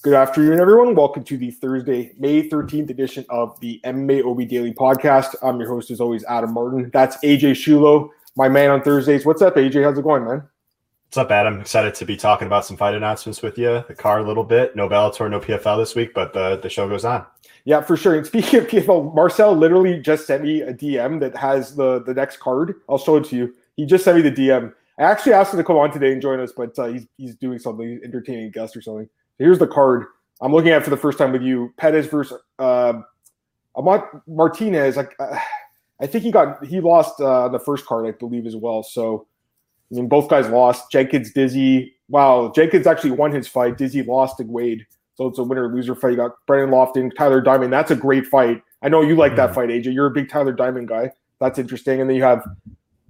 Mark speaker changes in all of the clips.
Speaker 1: Good afternoon, everyone. Welcome to the Thursday, May 13th edition of the MMA OB Daily Podcast. I'm your host, as always, Adam Martin. That's AJ Schullo, my man on Thursdays. What's up, AJ? How's it going, man?
Speaker 2: What's up, Adam? Excited to be talking about some fight announcements with you. The car a little bit. No Bellator, no PFL this week, but the, the show goes on.
Speaker 1: Yeah, for sure. And speaking of PFL, Marcel literally just sent me a DM that has the, the next card. I'll show it to you. He just sent me the DM. I actually asked him to come on today and join us, but uh, he's, he's doing something, entertaining guest or something. Here's the card I'm looking at for the first time with you. Pettis versus uh, Amat Martinez. Uh, I think he got he lost uh, the first card, I believe, as well. So, I mean, both guys lost. Jenkins, Dizzy. Wow, Jenkins actually won his fight. Dizzy lost to Wade. So it's a winner loser fight. You got Brendan Loughnane, Tyler Diamond. That's a great fight. I know you like that mm. fight, AJ. You're a big Tyler Diamond guy. That's interesting. And then you have,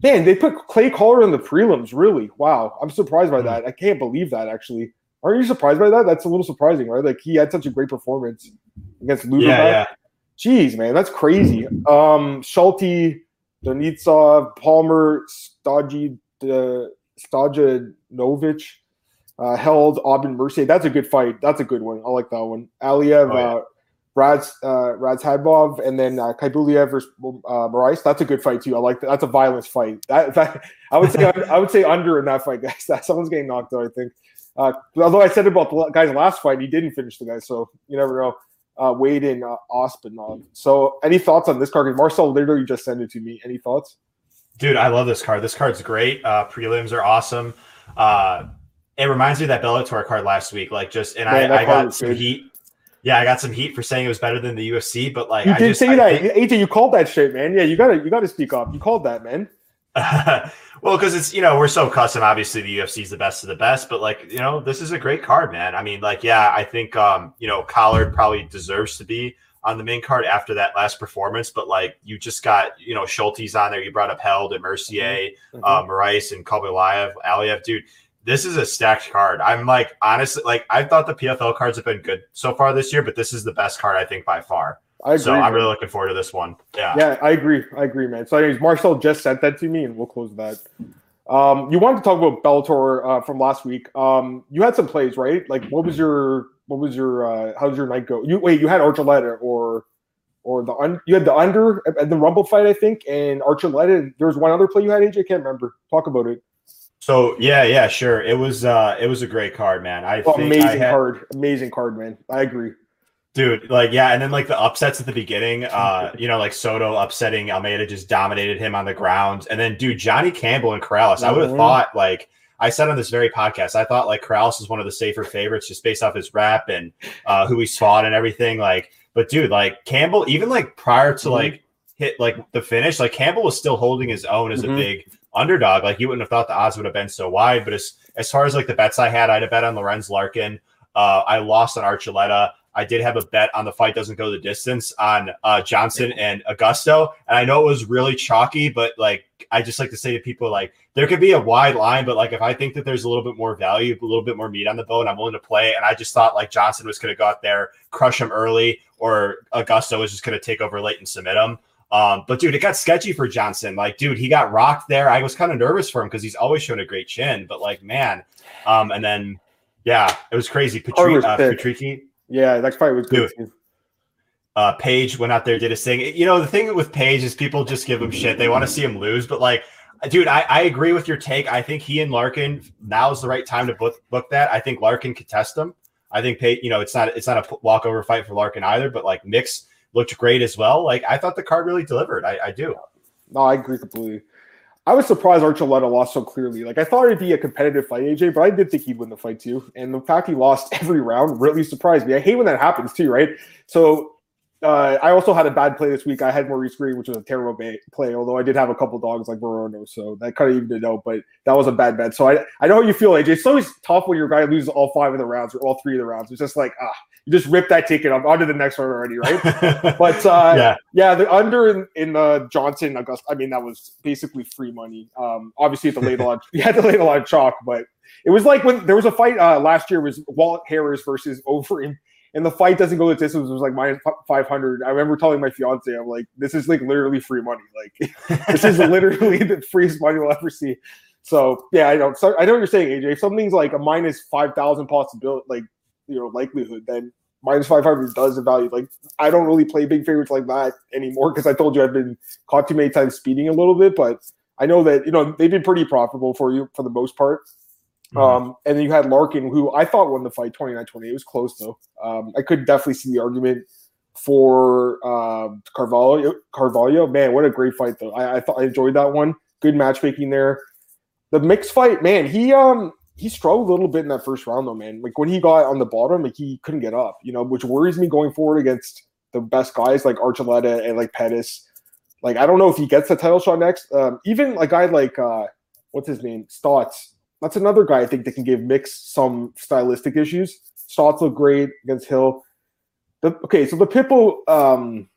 Speaker 1: man, they put Clay Collard in the prelims. Really? Wow. I'm surprised by mm. that. I can't believe that, actually. Aren't you surprised by that? That's a little surprising, right? Like he had such a great performance against Luger. Yeah, yeah. Jeez, man, that's crazy. Um, Schulte, Donitsov, Palmer, Staji, uh, Stojanovic, uh, held Aubin Mercier. That's a good fight. That's a good one. I like that one. Aliev, oh, yeah. uh, Rads, uh, Radz and then uh, Khaybulaev versus uh, Moraes. That's a good fight too. I like that. That's a violence fight. That, that I would say I would say under in that fight, guys. That someone's getting knocked out. I think. Uh, although I said about the guy's last fight, he didn't finish the guy, so you never know. Uh, Wade and uh, Ozpinov. So, any thoughts on this card? Marcel literally just sent it to me. Any thoughts?
Speaker 2: Dude, I love this card. This card's great. Uh, prelims are awesome. Uh, it reminds me of that Bellator card last week. Like, just and Man, I, I got some good. heat. Yeah, I got some heat for saying it was better than the UFC, but like
Speaker 1: you
Speaker 2: I
Speaker 1: did
Speaker 2: just,
Speaker 1: say I that. Think... AJ, you called that shit, man. Yeah, you gotta you gotta speak up. You called that, man.
Speaker 2: well, because it's you know we're so custom. Obviously, the UFC is the best of the best, but like you know this is a great card, man. I mean, like yeah, I think um you know Collard probably deserves to be on the main card after that last performance, but like you just got you know Schulte's on there. You brought up Held and Mercier, mm-hmm. uh, Moraes and Khaybulaev, Aliev, dude. This is a stacked card. I'm like honestly, like I thought the PFL cards have been good so far this year, but this is the best card I think by far. I agree. So I'm really looking forward to this one. Yeah.
Speaker 1: Yeah, I agree. I agree, man. So, anyways, Marcel just sent that to me, and we'll close that. Um, you wanted to talk about Bellator uh, from last week. Um, you had some plays, right? Like, what was your what was your uh, how did your night go? You wait, you had Archuleta or or the un, you had the under at the Rumble fight, I think, and Archuleta. There was one other play you had, AJ. I can't remember. Talk about it.
Speaker 2: So yeah, yeah, sure. It was uh it was a great card, man. I
Speaker 1: oh, amazing I had, card, amazing card, man. I agree.
Speaker 2: Dude, like yeah, and then like the upsets at the beginning, uh, you know, like Soto upsetting Almeida just dominated him on the ground, and then dude, Johnny Campbell and Corrales. I would have thought like I said on this very podcast, I thought like Corrales is one of the safer favorites just based off his rap and uh, who he's fought and everything. Like, but dude, like Campbell, even like prior to mm-hmm. like hit like the finish, like Campbell was still holding his own as mm-hmm. a big underdog. Like you wouldn't have thought the odds would have been so wide. But as as far as like the bets I had, I'd have bet on Lorenz Larkin. Uh, I lost on Archuleta. I did have a bet on the fight doesn't go the distance on uh, Johnson and Augusto, and I know it was really chalky, but like I just like to say to people like there could be a wide line, but like if I think that there's a little bit more value, a little bit more meat on the bone, I'm willing to play. And I just thought like Johnson was going to go out there, crush him early, or Augusto was just going to take over late and submit him. Um, but dude, it got sketchy for Johnson. Like, dude, he got rocked there. I was kind of nervous for him because he's always shown a great chin, but like, man, um, and then yeah, it was crazy. Patri- uh, Patricky,
Speaker 1: yeah, that fight was good. Dude.
Speaker 2: Uh, Page went out there, did his thing. You know, the thing with Page is people just give him shit. They want to see him lose, but like, dude, I, I agree with your take. I think he and Larkin now is the right time to book book that. I think Larkin could test him. I think Page, you know, it's not it's not a walkover fight for Larkin either, but like Mix looked great as well. Like I thought the card really delivered. I, I do.
Speaker 1: No, I agree completely. I was surprised Archuleta lost so clearly. Like I thought it'd be a competitive fight, AJ, but I did think he'd win the fight too. And the fact he lost every round really surprised me. I hate when that happens too, right? So uh, I also had a bad play this week. I had Maurice Greene, which was a terrible play, although I did have a couple dogs like Morono, so that kind of evened it out. But that was a bad bet. So I I know how you feel, AJ. It's always tough when your guy loses all five of the rounds or all three of the rounds. It's just like ah, you just rip that ticket. I'm on to the next one already, right? but uh, yeah, yeah, the under in, in the Johnson Augusto. I mean, that was basically free money. Um, obviously, you had to lay a lot. You had to lay a lot of chalk, but it was like when there was a fight uh, last year was Walt Harris versus Overeem and the fight doesn't go the distance. It was like minus five hundred. I remember telling my fiance, I'm like, this is like literally free money. Like this is literally the freest money we'll ever see. So yeah, I know. So I know what you're saying, AJ. If something's like a minus five thousand possibility, like you know likelihood, then minus 500 does value. Like I don't really play big favorites like that anymore because I told you I've been caught too many times speeding a little bit, but I know that you know they've been pretty profitable for you for the most part. Mm-hmm. Um, and then you had Larkin, who I thought won the fight 29 20. It was close though. Um, I could definitely see the argument for uh, Carvalho. Carvalho, man, what a great fight though. I, I thought I enjoyed that one. Good matchmaking there. The mixed fight, man, he um he struggled a little bit in that first round though, man. Like when he got on the bottom, like he couldn't get up, you know, which worries me going forward against the best guys like Archuleta and like Pettis. Like I don't know if he gets the title shot next. Um, even like guy like uh, what's his name, Stots. That's another guy I think that can give Mix some stylistic issues. Stots look great against Hill. The, okay, so the Pitbull um,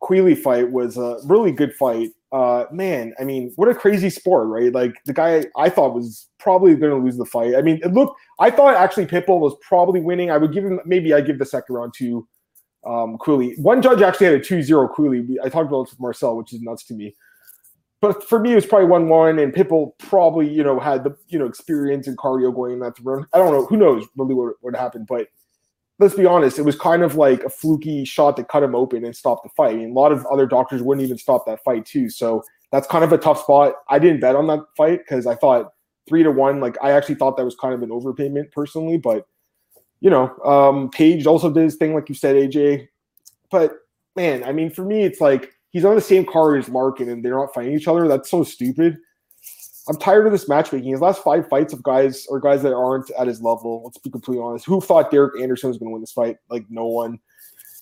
Speaker 1: Queally fight was a really good fight. Uh, man, I mean, what a crazy sport, right? Like the guy I thought was probably going to lose the fight. I mean, look. I thought actually Pitbull was probably winning. I would give him maybe I give the second round to um, Queally. One judge actually had a 2-0 Queally. I talked about this with Marcel, which is nuts to me. But for me, it was probably one-one, and Pitbull probably you know had the you know experience and cardio going in that run. I don't know. Who knows really what, what happened, but let's be honest, it was kind of like a fluky shot that cut him open and stopped the fight. I mean, a lot of other doctors wouldn't even stop that fight too. So that's kind of a tough spot. I didn't bet on that fight because I thought three to one. Like I actually thought that was kind of an overpayment personally, but you know, um, Page also did his thing, like you said, AJ. But man, I mean, for me, it's like he's on the same card as Larkin, and they're not fighting each other. That's so stupid. I'm tired of this matchmaking. His last five fights of guys or guys that aren't at his level. Let's be completely honest. Who thought Derek Anderson was going to win this fight? Like no one.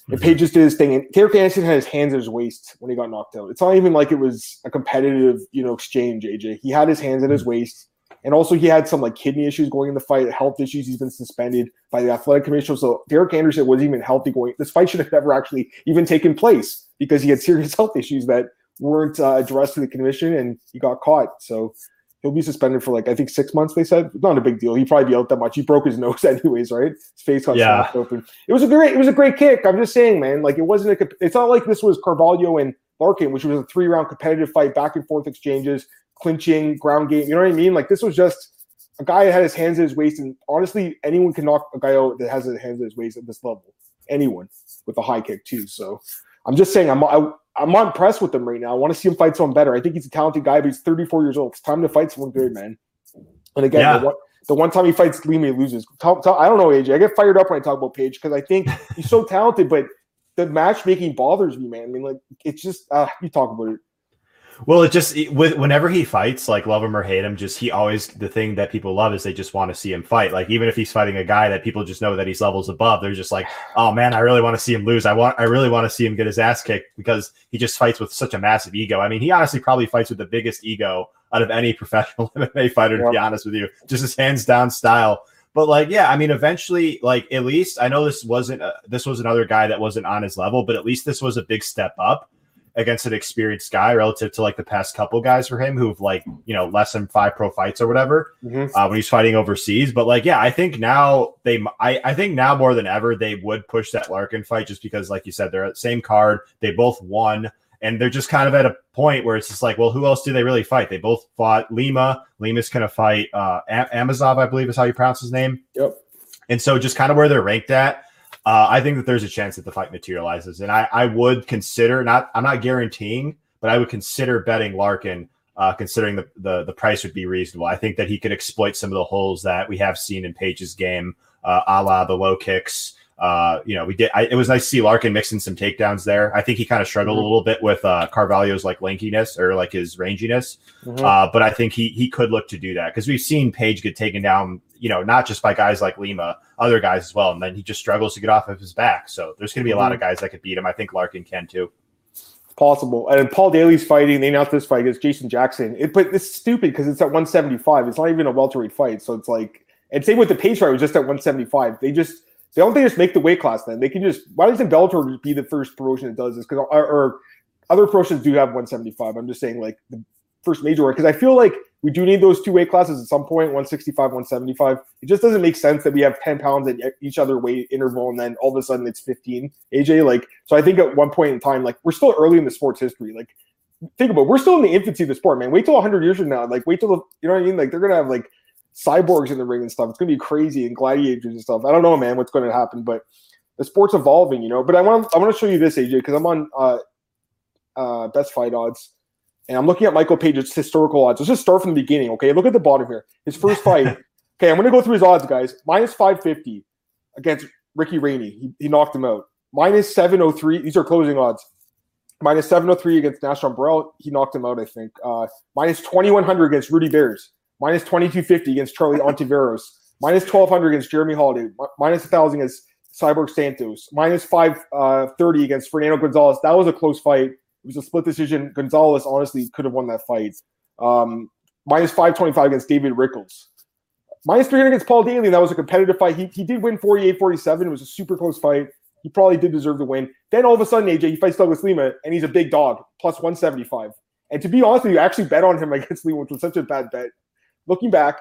Speaker 1: And mm-hmm. Page just did his thing. And Derek Anderson had his hands at his waist when he got knocked out. It's not even like it was a competitive, you know, exchange. AJ. He had his hands at his mm-hmm. waist. And also, he had some like kidney issues going in the fight, health issues. He's been suspended by the athletic commission. So Derek Anderson wasn't even healthy going. This fight should have never actually even taken place because he had serious health issues that weren't uh, addressed to the commission, and he got caught. So he'll be suspended for like I think six months. They said not a big deal. He'd probably be out that much. He broke his nose anyways, right? His face got yeah. smashed open. It was a great. It was a great kick. I'm just saying, man. Like it wasn't a. It's not like this was Carvalho and Larkin, which was a three round competitive fight, back and forth exchanges, clinching, ground game. You know what I mean? Like this was just a guy that had his hands at his waist, and honestly, anyone can knock a guy out that has his hands at his waist at this level. Anyone with a high kick too. So I'm just saying, I'm I, I'm not impressed with him right now. I want to see him fight someone better. I think he's a talented guy, but he's 34 years old. It's time to fight someone good, man. And again, yeah. the, one, the, one, time he fights Lima, he loses. Talk, talk, I don't know, AJ. I get fired up when I talk about Page because I think he's so talented, but the matchmaking bothers me, man. I mean, like it's just uh, you talk about it.
Speaker 2: Well, it just with whenever he fights, like love him or hate him, just he always the thing that people love is they just want to see him fight. Like even if he's fighting a guy that people just know that he's levels above, they're just like, oh man, I really want to see him lose. I want, I really want to see him get his ass kicked because he just fights with such a massive ego. I mean, he honestly probably fights with the biggest ego out of any professional MMA fighter, to be honest with you. Just his hands down style. But like, yeah, I mean, eventually, like at least I know this wasn't a, this was another guy that wasn't on his level, but at least this was a big step up against an experienced guy relative to like the past couple guys for him who've like you know less than five pro fights or whatever mm-hmm. uh, when he's fighting overseas. But like, yeah, I think now they, I, I think now more than ever they would push that Larkin fight just because, like you said, they're at the same card. They both won. And they're just kind of at a point where it's just like, well, who else do they really fight? They both fought Lima. Lima's to fight uh, Amosov, I believe is how you pronounce his name.
Speaker 1: Yep.
Speaker 2: And so just kind of where they're ranked at uh, I think that there's a chance that the fight materializes, and I, I would consider not I'm not guaranteeing, but I would consider betting Larkin, uh, considering the, the the price would be reasonable. I think that he could exploit some of the holes that we have seen in Page's game, uh, a la the low kicks. Uh, you know, we did. I, it was nice to see Larkin mixing some takedowns there. I think he kind of struggled mm-hmm. a little bit with uh, Carvalho's like lankiness or like his ranginess, mm-hmm. uh, but I think he he could look to do that because we've seen Page get taken down. You know, not just by guys like Lima, other guys as well, and then he just struggles to get off of his back. So there's going to be a mm-hmm. lot of guys that could beat him. I think Larkin can too.
Speaker 1: Possible. And Paul Daley's fighting. They announced this fight against Jason Jackson. It, but it's stupid because it's at 175. It's not even a welterweight fight. So it's like, and same with the Page fight. Was just at 175. They just they don't they just make the weight class then? They can just why doesn't Bellator be the first promotion that does this? Because or, or, other promotions do have 175. I'm just saying like the first major because I feel like we do need those two weight classes at some point 165 175 it just doesn't make sense that we have 10 pounds at each other weight interval and then all of a sudden it's 15 aj like so i think at one point in time like we're still early in the sport's history like think about it, we're still in the infancy of the sport man wait till 100 years from now like wait till the, you know what i mean like they're gonna have like cyborgs in the ring and stuff. It's gonna be crazy and gladiators and stuff. I don't know, man, what's to happen, but the sport's evolving, you know. But I want I want to show you this, AJ, because I'm on uh, uh, best fight odds, and I'm looking at Michael Page's historical odds. Let's just start from the beginning, okay? Look at the bottom here. His first fight. okay, I'm gonna go through his odds, guys. Minus 550 against Ricky Rainey. He, he knocked him out. Minus 703. These are closing odds. Minus 703 against Nah-Shon Burrell. He knocked him out, I think. Uh, minus 2100 against Rudy Bears. Minus 2250 against Charlie Ontiveros. minus 1200 against Jeremy Holiday. Minus 1000 against Cyborg Santos. Minus 530 uh, against Fernando Gonzalez. That was a close fight. It was a split decision. Gonzalez honestly could have won that fight. Um, minus 525 against David Rickels. Minus 300 against Paul Daley. That was a competitive fight. He, he did win 48 47. It was a super close fight. He probably did deserve the win. Then all of a sudden, AJ, he fights Douglas Lima, and he's a big dog, plus 175. And to be honest with you, I actually bet on him against Lima, which was such a bad bet. Looking back,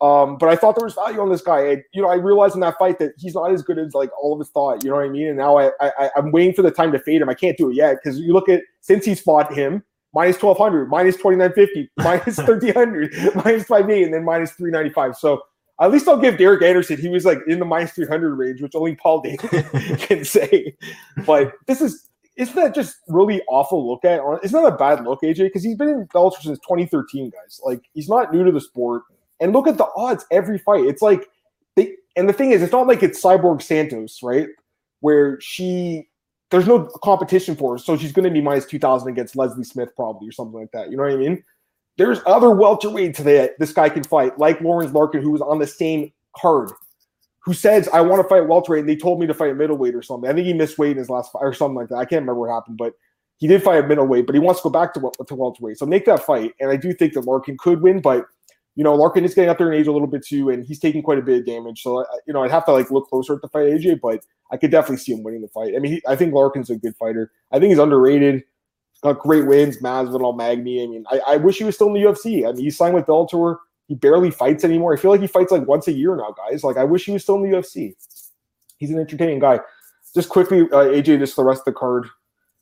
Speaker 1: um, but I thought there was value on this guy. And, you know, I realized in that fight that he's not as good as like all of us thought. You know what I mean? And now I, I I'm waiting for the time to fade him. I can't do it yet because you look at since he's fought him, minus 1200, minus 2950, minus 1300, minus 58, and then minus 395. So at least I'll give Derek Anderson. He was like in the minus 300 range, which only Paul Daley can say. But this is isn't that just really awful look at? It's not that a bad look, AJ, because he's been in Bellator since 2013, guys. Like he's not new to the sport. And look at the odds every fight. It's like they and the thing is, it's not like it's Cyborg Santos, right? Where she there's no competition for her, so she's going to be minus 2,000 against Leslie Smith probably or something like that. You know what I mean? There's other welterweights that this guy can fight, like Lorenz Larkin, who was on the same card, who says, I want to fight welterweight, and they told me to fight middleweight or something. I think he missed weight in his last fight or something like that. I can't remember what happened, but he did fight at middleweight, but he wants to go back to, to welterweight. So make that fight. And I do think that Larkin could win, but you know, Larkin is getting up there in age a little bit too, and he's taking quite a bit of damage. So, you know, I'd have to like look closer at the fight, AJ, but I could definitely see him winning the fight. I mean, he, I think Larkin's a good fighter. I think he's underrated got great wins, Masvidal, Magny. I mean, I, I wish he was still in the UFC. I mean, he signed with Bellator. He barely fights anymore. I feel like he fights like once a year now, guys. Like, I wish he was still in the UFC. He's an entertaining guy. Just quickly, uh, AJ, just the rest of the card.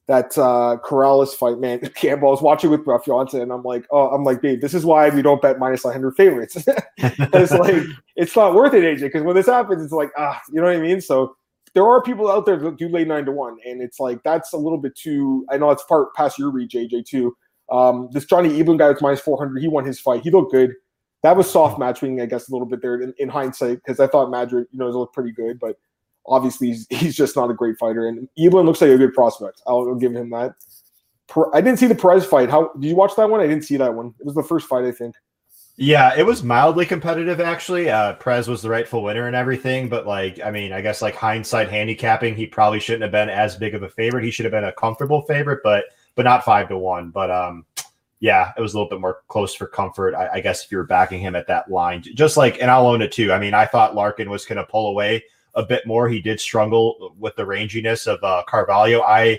Speaker 1: That uh Corrales fight, man. Campbell, I was watching with fiance, and I'm like, oh, I'm like, babe, this is why we don't bet minus 100 favorites. it's like it's not worth it, AJ, because when this happens, it's like, ah, you know what I mean? So there are people out there that do lay nine to one, and it's like that's a little bit too. I know it's part past your reach, AJ too. Um, this Johnny Eblen guy was minus four hundred. He won his fight. He looked good. That was soft matching, I guess, a little bit there in, in hindsight because I thought Madrid, you know, looked pretty good, but obviously he's, he's just not a great fighter. And Eblen looks like a good prospect. I'll, give him that. I didn't see the Perez fight. How did you watch that one? I didn't see that one. It was the first fight, I think.
Speaker 2: Yeah, it was mildly competitive actually. Uh, was the rightful winner and everything, but like, I mean, I guess like hindsight handicapping, he probably shouldn't have been as big of a favorite. He should have been a comfortable favorite, but but not five to one. But um, yeah, it was a little bit more close for comfort. I, I guess if you were backing him at that line, just like, and I'll own it too. I mean, I thought Larkin was going to pull away a bit more. He did struggle with the ranginess of uh, Carvalho. I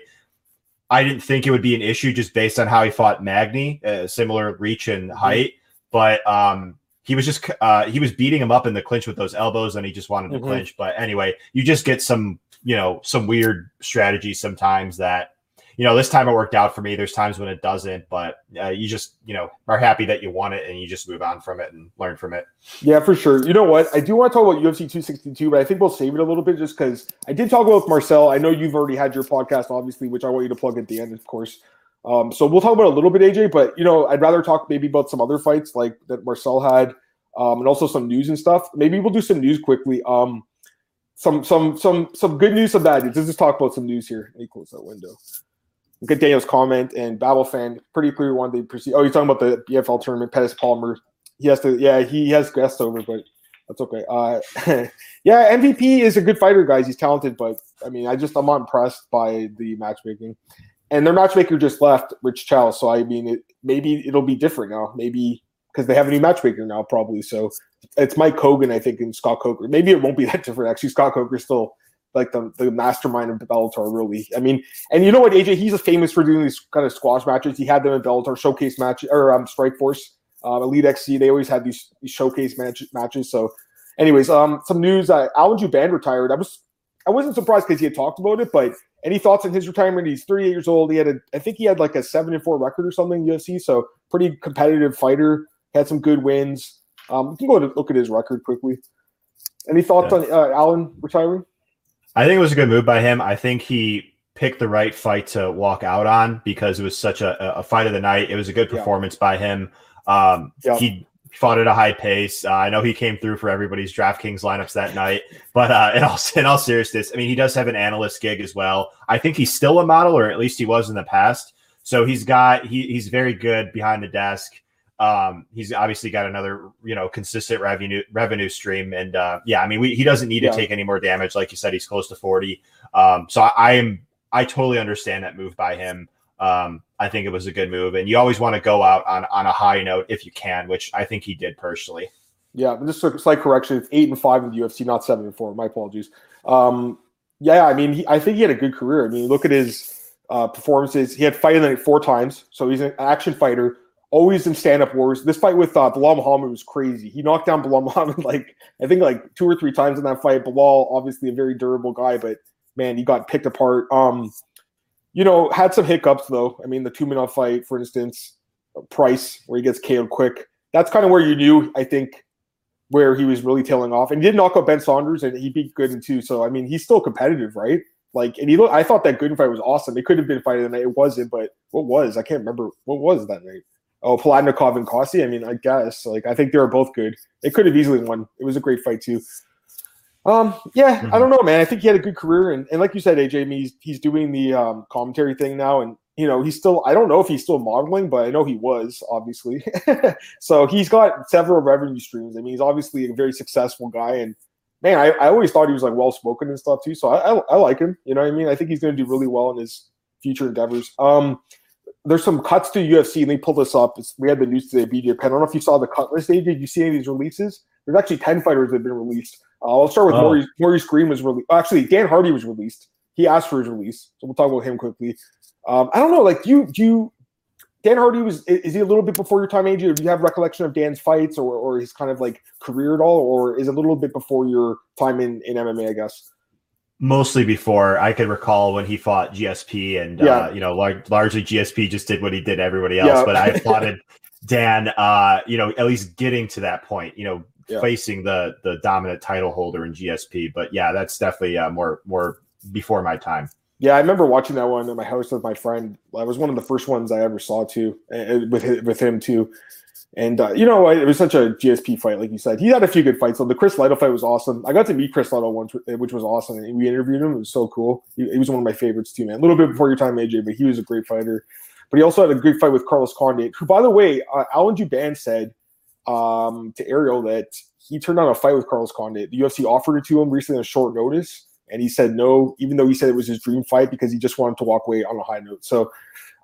Speaker 2: I didn't think it would be an issue just based on how he fought Magny, uh, similar reach and height but um, he was just uh, he was beating him up in the clinch with those elbows, and he just wanted to mm-hmm. clinch. But anyway, you just get some you know some weird strategies sometimes that you know this time it worked out for me. There's times when it doesn't, but uh, you just you know are happy that you won it, and you just move on from it and learn from it.
Speaker 1: Yeah, for sure. You know what? I do want to talk about UFC 262, but I think we'll save it a little bit just because I did talk about Marcel. I know you've already had your podcast, obviously, which I want you to plug at the end, of course. Um, so we'll talk about a little bit, AJ, but you know, I'd rather talk maybe about some other fights like that Marcel had, um, and also some news and stuff. Maybe we'll do some news quickly. Um, some some some some good news, some bad news. Let's just talk about some news here. Let me close that window. Get Daniel's comment and Babel fan pretty clear one they proceed. Oh, you're talking about the PFL tournament, Pettis Palmer. He has to, yeah, he has guests over, but that's okay. Uh, yeah, MVP is a good fighter, guys. He's talented, but I mean, I just I'm not impressed by the matchmaking and their matchmaker just left, Rich Chou. So I mean, it, maybe it'll be different now. Maybe because they have a new matchmaker now, probably. So it's Mike Kogan, I think, and Scott Coker. Maybe it won't be that different. Actually, Scott Coker's still like the, the mastermind of Bellator, really. I mean, and you know what, AJ? He's famous for doing these kind of squash matches. He had them in Bellator showcase match or um, Strike Force, uh, Elite XC. They always had these, these showcase match, matches. So, anyways, um, some news. Uh, Alan Jouban retired. I was I wasn't surprised because he had talked about it, but any thoughts on his retirement? He's 38 years old. He had a, I think he had like a seven and four record or something in UFC. So pretty competitive fighter. Had some good wins. Um, we can go to look at his record quickly. Any thoughts yeah. on uh, Alan retiring?
Speaker 2: I think it was a good move by him. I think he picked the right fight to walk out on because it was such a, a fight of the night. It was a good performance yeah. by him. Um, yeah. He fought at a high pace. Uh, I know he came through for everybody's DraftKings lineups that night, but uh, in all in all seriousness, I mean, he does have an analyst gig as well. I think he's still a model, or at least he was in the past. So he's got he, he's very good behind the desk. Um, he's obviously got another you know consistent revenue revenue stream, and uh, yeah, I mean, we, he doesn't need yeah. to take any more damage. Like you said, he's close to forty. Um, so I, I am I totally understand that move by him. Um, I think it was a good move, and you always want to go out on on a high note if you can, which I think he did personally.
Speaker 1: Yeah, just a slight correction: it's eight and five in the UFC, not seven and four. My apologies. Um, yeah, I mean, he, I think he had a good career. I mean, look at his uh, performances. He had fight in the night four times, so he's an action fighter. Always in stand-up wars. This fight with uh, Belal Muhammad was crazy. He knocked down Belal Muhammad like I think like two or three times in that fight. Belal, obviously a very durable guy, but man, he got picked apart. Um, you know, had some hiccups though. I mean, the Tumenov fight, for instance, Price, where he gets KO'd quick. That's kind of where you knew, I think, where he was really tailing off. And he did knock out Ben Saunders, and he beat Gooden too. So I mean, he's still competitive, right? Like, and he look, I thought that Gooden fight was awesome. It could have been fight of the night. It wasn't, but what was? I can't remember what was that night. Oh, Palatnikov and Kossi. I mean, I guess like I think they were both good. They could have easily won. It was a great fight too. Um, yeah, mm-hmm. I don't know, man. I think he had a good career, and, and like you said, AJ, I mean, he's he's doing the um, commentary thing now, and you know he's still. I don't know if he's still modeling, but I know he was obviously. so he's got several revenue streams. I mean, he's obviously a very successful guy, and man, I, I always thought he was like well spoken and stuff too. So I, I, I like him. You know what I mean? I think he's going to do really well in his future endeavors. Um, there's some cuts to UFC. Let me pull this up. It's, we had the news today. BJ Penn. I don't know if you saw the cut list. Did you see any of these releases? There's actually ten fighters that have been released. Uh, I'll start with oh. Maurice, Maurice Greene was released. Actually, Dan Hardy was released. He asked for his release, so we'll talk about him quickly. Um, I don't know, like do you do you Dan Hardy was is he a little bit before your time, AJ, or do you have recollection of Dan's fights or or his kind of like career at all, or is it a little bit before your time in, in MMA, I guess?
Speaker 2: Mostly before I could recall when he fought GSP and yeah. uh, you know, lar- largely GSP just did what he did everybody else. Yeah. But I applauded Dan uh, you know, at least getting to that point, you know, yeah. facing the the dominant title holder in GSP. But yeah, that's definitely uh, more more before my time.
Speaker 1: Yeah, I remember watching that one at my house with my friend. I was one of the first ones I ever saw too, with with him too. And uh, you know, it was such a GSP fight, like you said. He had a few good fights. So the Chris Lytle fight was awesome. I got to meet Chris Lytle once, which was awesome. And we interviewed him. It was so cool. He, he was one of my favorites too, man. A little bit before your time, AJ, but he was a great fighter. But he also had a great fight with Carlos Condit, who, by the way, uh, Alan Jouban said um, to Ariel that he turned down a fight with Carlos Condit. The UFC offered it to him recently on short notice, and he said no, even though he said it was his dream fight because he just wanted to walk away on a high note. So,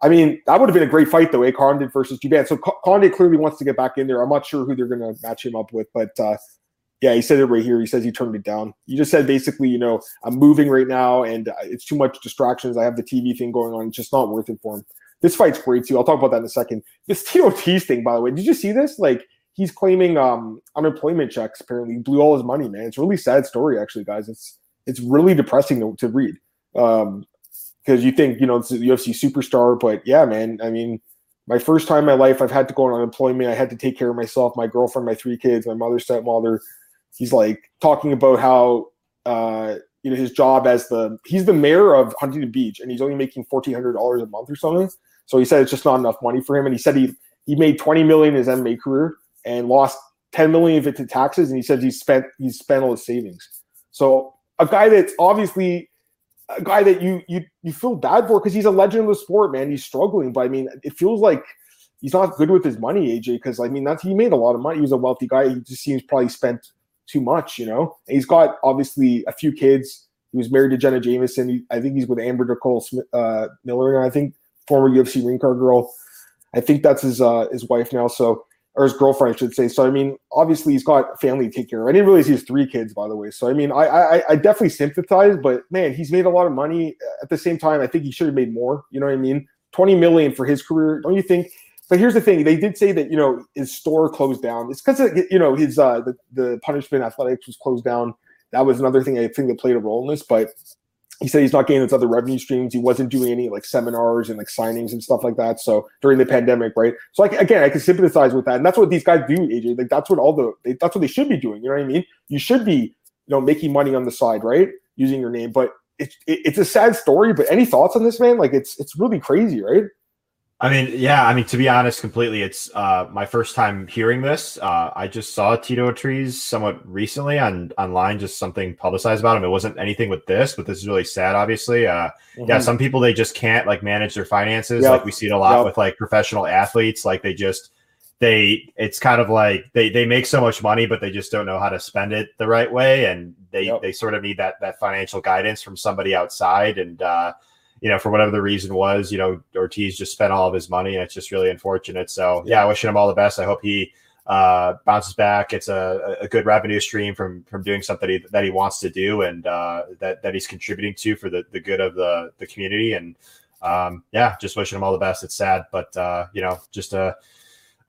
Speaker 1: I mean, that would have been a great fight though, eh? Condit versus Jouban. So Condit clearly wants to get back in there. I'm not sure who they're going to match him up with, but uh, yeah, he said it right here. He says he turned it down. You just said basically, you know, I'm moving right now, and it's too much distractions. I have the TV thing going on. It's just not worth it for him. This fight's great too. I'll talk about that in a second. This Tito's thing, by the way, did you see this? Like he's claiming um, unemployment checks. Apparently, he blew all his money. Man, it's a really sad story, actually, guys. It's it's really depressing to, to read because you think you know it's a UFC superstar, but yeah, man. I mean, my first time in my life, I've had to go on unemployment. I had to take care of myself, my girlfriend, my three kids, my mother, stepmother. He's like talking about how uh, you know his job as the he's the mayor of Huntington Beach, and he's only making fourteen hundred dollars a month or something. So he said it's just not enough money for him, and he said he he made twenty million in his MMA career and lost 10 million of it to taxes and he says he spent he spent all his savings so a guy that's obviously a guy that you you you feel bad for because he's a legend of the sport man. He's struggling but i mean it feels like he's not good with his money aj because i mean that's he made a lot of money. He was a wealthy guy. He just seems probably spent too much you know? And he's got obviously a few kids. He was married to jenna jameson. He, i think he's with amber nicole Smith, uh, miller i think former ufc ring card girl. I think that's his uh his wife now. So or his girlfriend, I should say. So I mean, obviously he's got family to take care of. I didn't realize he has three kids, by the way. So I mean, I, I I definitely sympathize, but man, he's made a lot of money. At the same time, I think he should have made more. You know what I mean? Twenty million for his career, don't you think? But here's the thing: they did say that you know his store closed down. It's because you know his uh the, the punishment athletics was closed down. That was another thing I think that played a role in this. But he said he's not getting those other revenue streams. He wasn't doing any like seminars and like signings and stuff like that. So during the pandemic, right? So like again, I can sympathize with that, and that's what these guys do, AJ. Like that's what all the they, that's what they should be doing. You know what I mean? You should be you know making money on the side, right? Using your name, but it's it, it's a sad story. But any thoughts on this, man? Like it's it's really crazy, right?
Speaker 2: I mean, yeah, I mean, to be honest, completely, it's uh, my first time hearing this. Uh, I just saw Tito Ortiz somewhat recently on online, just something publicized about him. It wasn't anything with this, but this is really sad, obviously. Uh, mm-hmm. Yeah, some people, they just can't like manage their finances. Yep. Like we see it a lot yep. with like professional athletes. Like they just, they, it's kind of like they, they make so much money, but they just don't know how to spend it the right way. And they, yep. they sort of need that, that financial guidance from somebody outside. And, uh, you know, for whatever the reason was, you know, Ortiz just spent all of his money, and it's just really unfortunate. So, yeah, wishing him all the best. I hope he uh, bounces back. It's a, a good revenue stream from from doing something that he, that he wants to do and uh, that that he's contributing to for the the good of the the community. And um, yeah, just wishing him all the best. It's sad, but uh, you know, just a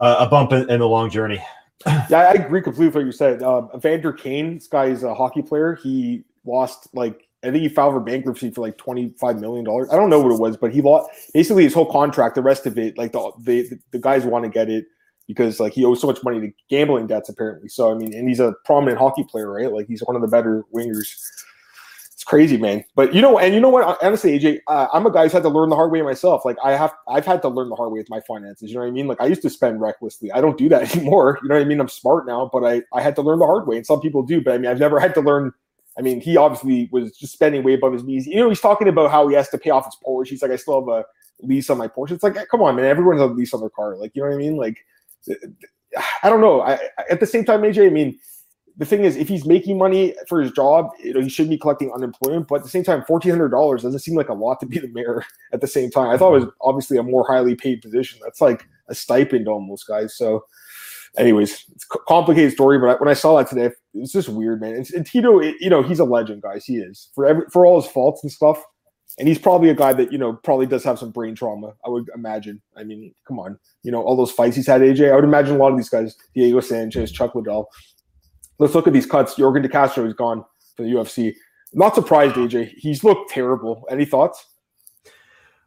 Speaker 2: a bump in, in the long journey.
Speaker 1: yeah, I agree completely with what you said. Um, Evander Kane, this guy is a hockey player. He lost like I think he filed for bankruptcy for like twenty five million dollars. I don't know what it was, but he lost basically his whole contract. The rest of it, like the the, the guys want to get it because like he owes so much money to gambling debts apparently. So I mean, and he's a prominent hockey player, right? Like he's one of the better wingers. It's crazy, man. But you know, and you know what? Honestly, AJ, uh, I'm a guy who's had to learn the hard way myself. Like I have, I've had to learn the hard way with my finances. You know what I mean? Like I used to spend recklessly. I don't do that anymore. You know what I mean? I'm smart now, but I I had to learn the hard way, and some people do. But I mean, I've never had to learn I mean, he obviously was just spending way above his means. You know, he's talking about how he has to pay off his Porsche. He's like, I still have a lease on my Porsche. It's like, come on, man, everyone's on a lease on their car. Like, you know what I mean? Like, I don't know. I, at the same time, AJ, I mean, the thing is, if he's making money for his job, you know, he should be collecting unemployment. But at the same time, fourteen hundred dollars doesn't seem like a lot to be the mayor. At the same time, I thought it was mm-hmm. obviously a more highly paid position. That's like a stipend almost, guys. So anyways, it's a complicated story, but when I saw that today, it's just weird, man. And, Tito, it, you know, he's a legend, guys. He is for every for all his faults and stuff. And he's probably a guy that you know probably does have some brain trauma. I would imagine. I mean, come on, you know all those fights he's had. AJ, I would imagine a lot of these guys, Diego Sanchez, Chuck Liddell. Let's look at these cuts. Yorgan De Castro is gone for the UFC. not surprised, AJ. He's looked terrible. Any thoughts?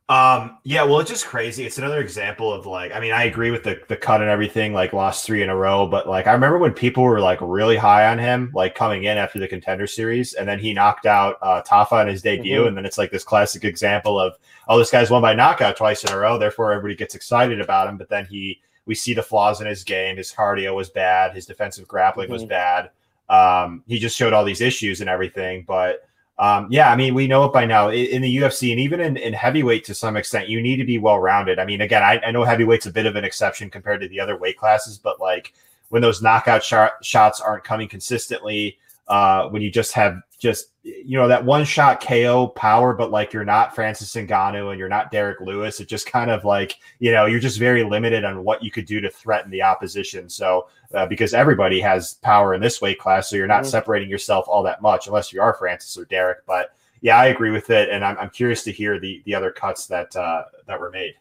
Speaker 2: Um, yeah, well, it's just crazy. It's another example of like, I mean, I agree with the the cut and everything, like lost three in a row, but like I remember when people were like really high on him, like coming in after the contender series, and then he knocked out uh Tafa in his debut, mm-hmm. and then it's like this classic example of oh, this guy's won by knockout twice in a row, therefore everybody gets excited about him, but then he we see the flaws in his game. His cardio was bad, his defensive grappling mm-hmm. was bad. Um, he just showed all these issues and everything, but um, yeah, I mean, we know it by now in the UFC and even in, in heavyweight to some extent, you need to be well rounded. I mean, again, I, I, know heavyweight's a bit of an exception compared to the other weight classes, but like when those knockout sh- shots aren't coming consistently, uh, when you just have just you know that one shot KO power, but like you're not Francis Ngannou and you're not Derrick Lewis. It just kind of like you know you're just very limited on what you could do to threaten the opposition. So uh, because everybody has power in this weight class, so you're not mm-hmm. separating yourself all that much unless you are Francis or Derek. But yeah, I agree with it, and I'm, I'm curious to hear the the other cuts that uh, that were made.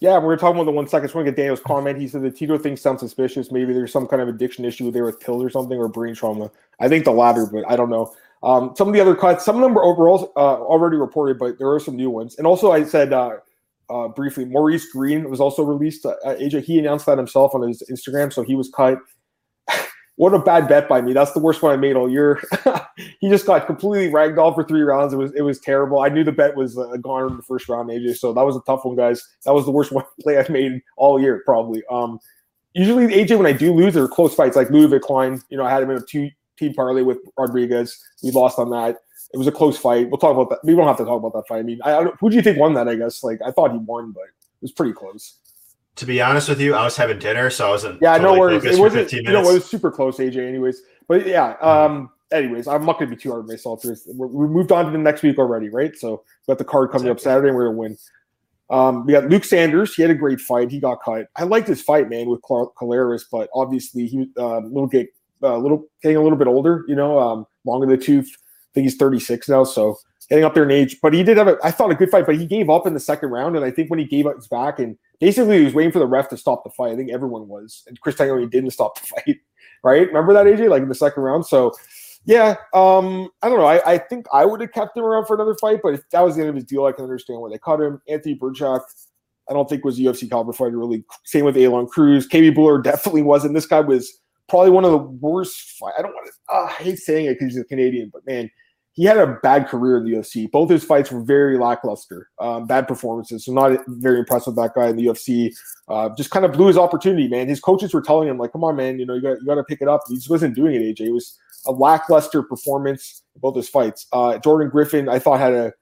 Speaker 1: Yeah, we are talking about the one second. To get Daniel's comment. He said the Tito thing sounds suspicious. Maybe there's some kind of addiction issue there with pills or something or brain trauma. I think the latter, but I don't know. Um, some of the other cuts, some of them were overall uh, already reported, but there are some new ones. And also, I said uh, uh, briefly, Maurice Greene was also released. Uh, AJ, he announced that himself on his Instagram, so he was cut. What a bad bet by me. That's the worst one I made all year. he just got completely ragdolled for three rounds. It was it was terrible. I knew the bet was uh, gone in the first round, AJ. So that was a tough one, guys. That was the worst one play I've made all year, probably. Um, usually, AJ, when I do lose, they're close fights. Like Ludovit Klein, you know, I had him in a two team parlay with Rodriguez. We lost on that. It was a close fight. We'll talk about that. We don't have to talk about that fight. I mean, I, I who do you think won that? I guess like I thought he won, but it was pretty close.
Speaker 2: To be honest with you, I was having dinner, so I wasn't.
Speaker 1: Yeah, totally no worries. It wasn't. You know, it was super close, AJ. Anyways, but yeah. Um. Anyways, I'm not going to be too hard on myself. We moved on to the next week already, right? So we got the card coming up Saturday, and we're going to win. Um, we got Luke Sanders. He had a great fight. He got cut. I liked his fight, man, with Colares, but obviously he uh, little get a uh, little getting a little bit older, you know, um, longer the tooth. I think he's 36 now, so getting up there in age. But he did have a, I thought a good fight, but he gave up in the second round, and I think when he gave up his back, and basically he was waiting for the ref to stop the fight. I think everyone was, and Chris Tognoni didn't stop the fight, right? Remember that AJ, like in the second round. So Yeah, um, I don't know. I, I think I would have kept him around for another fight, but if that was the end of his deal, I can understand why they cut him. Anthony Birchak, I don't think was a UFC caliber fighter. Really, same with Aalon Cruz. KB Bhullar definitely wasn't. This guy was probably one of the worst. Fight. I don't want to. Uh, I hate saying it because he's a Canadian, but man, he had a bad career in the UFC. Both his fights were very lackluster, um, bad performances. So not very impressed with that guy in the UFC. Uh, just kind of blew his opportunity, man. His coaches were telling him like, "Come on, man, you know you got you got to pick it up." He just wasn't doing it. AJ it was a lackluster performance in both his fights. Uh, Jordan Griffin, I thought had a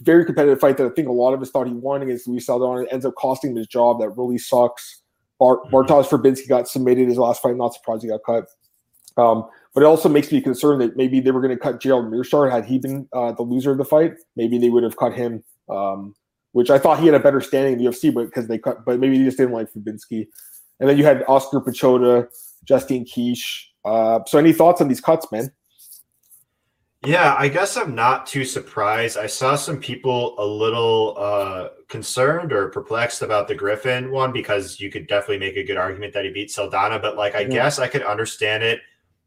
Speaker 1: very competitive fight that I think a lot of us thought he won against Luis Saldana. It ends up costing him his job. That really sucks. Bart, mm-hmm. Bartosz Fabinski got submitted his last fight. Not surprised he got cut. Um, but it also makes me concerned that maybe they were going to cut Gerald Meerschaert had he been uh, the loser of the fight. Maybe they would have cut him, um, which I thought he had a better standing in the UFC, but because they cut, but maybe they just didn't like Fabinski. And then you had Oskar Piechota, Justine Kish. Uh, so, any thoughts on these cuts, man?
Speaker 2: Yeah, I guess I'm not too surprised. I saw some people a little uh, concerned or perplexed about the Griffin one because you could definitely make a good argument that he beat Saldana, but like I yeah. guess I could understand it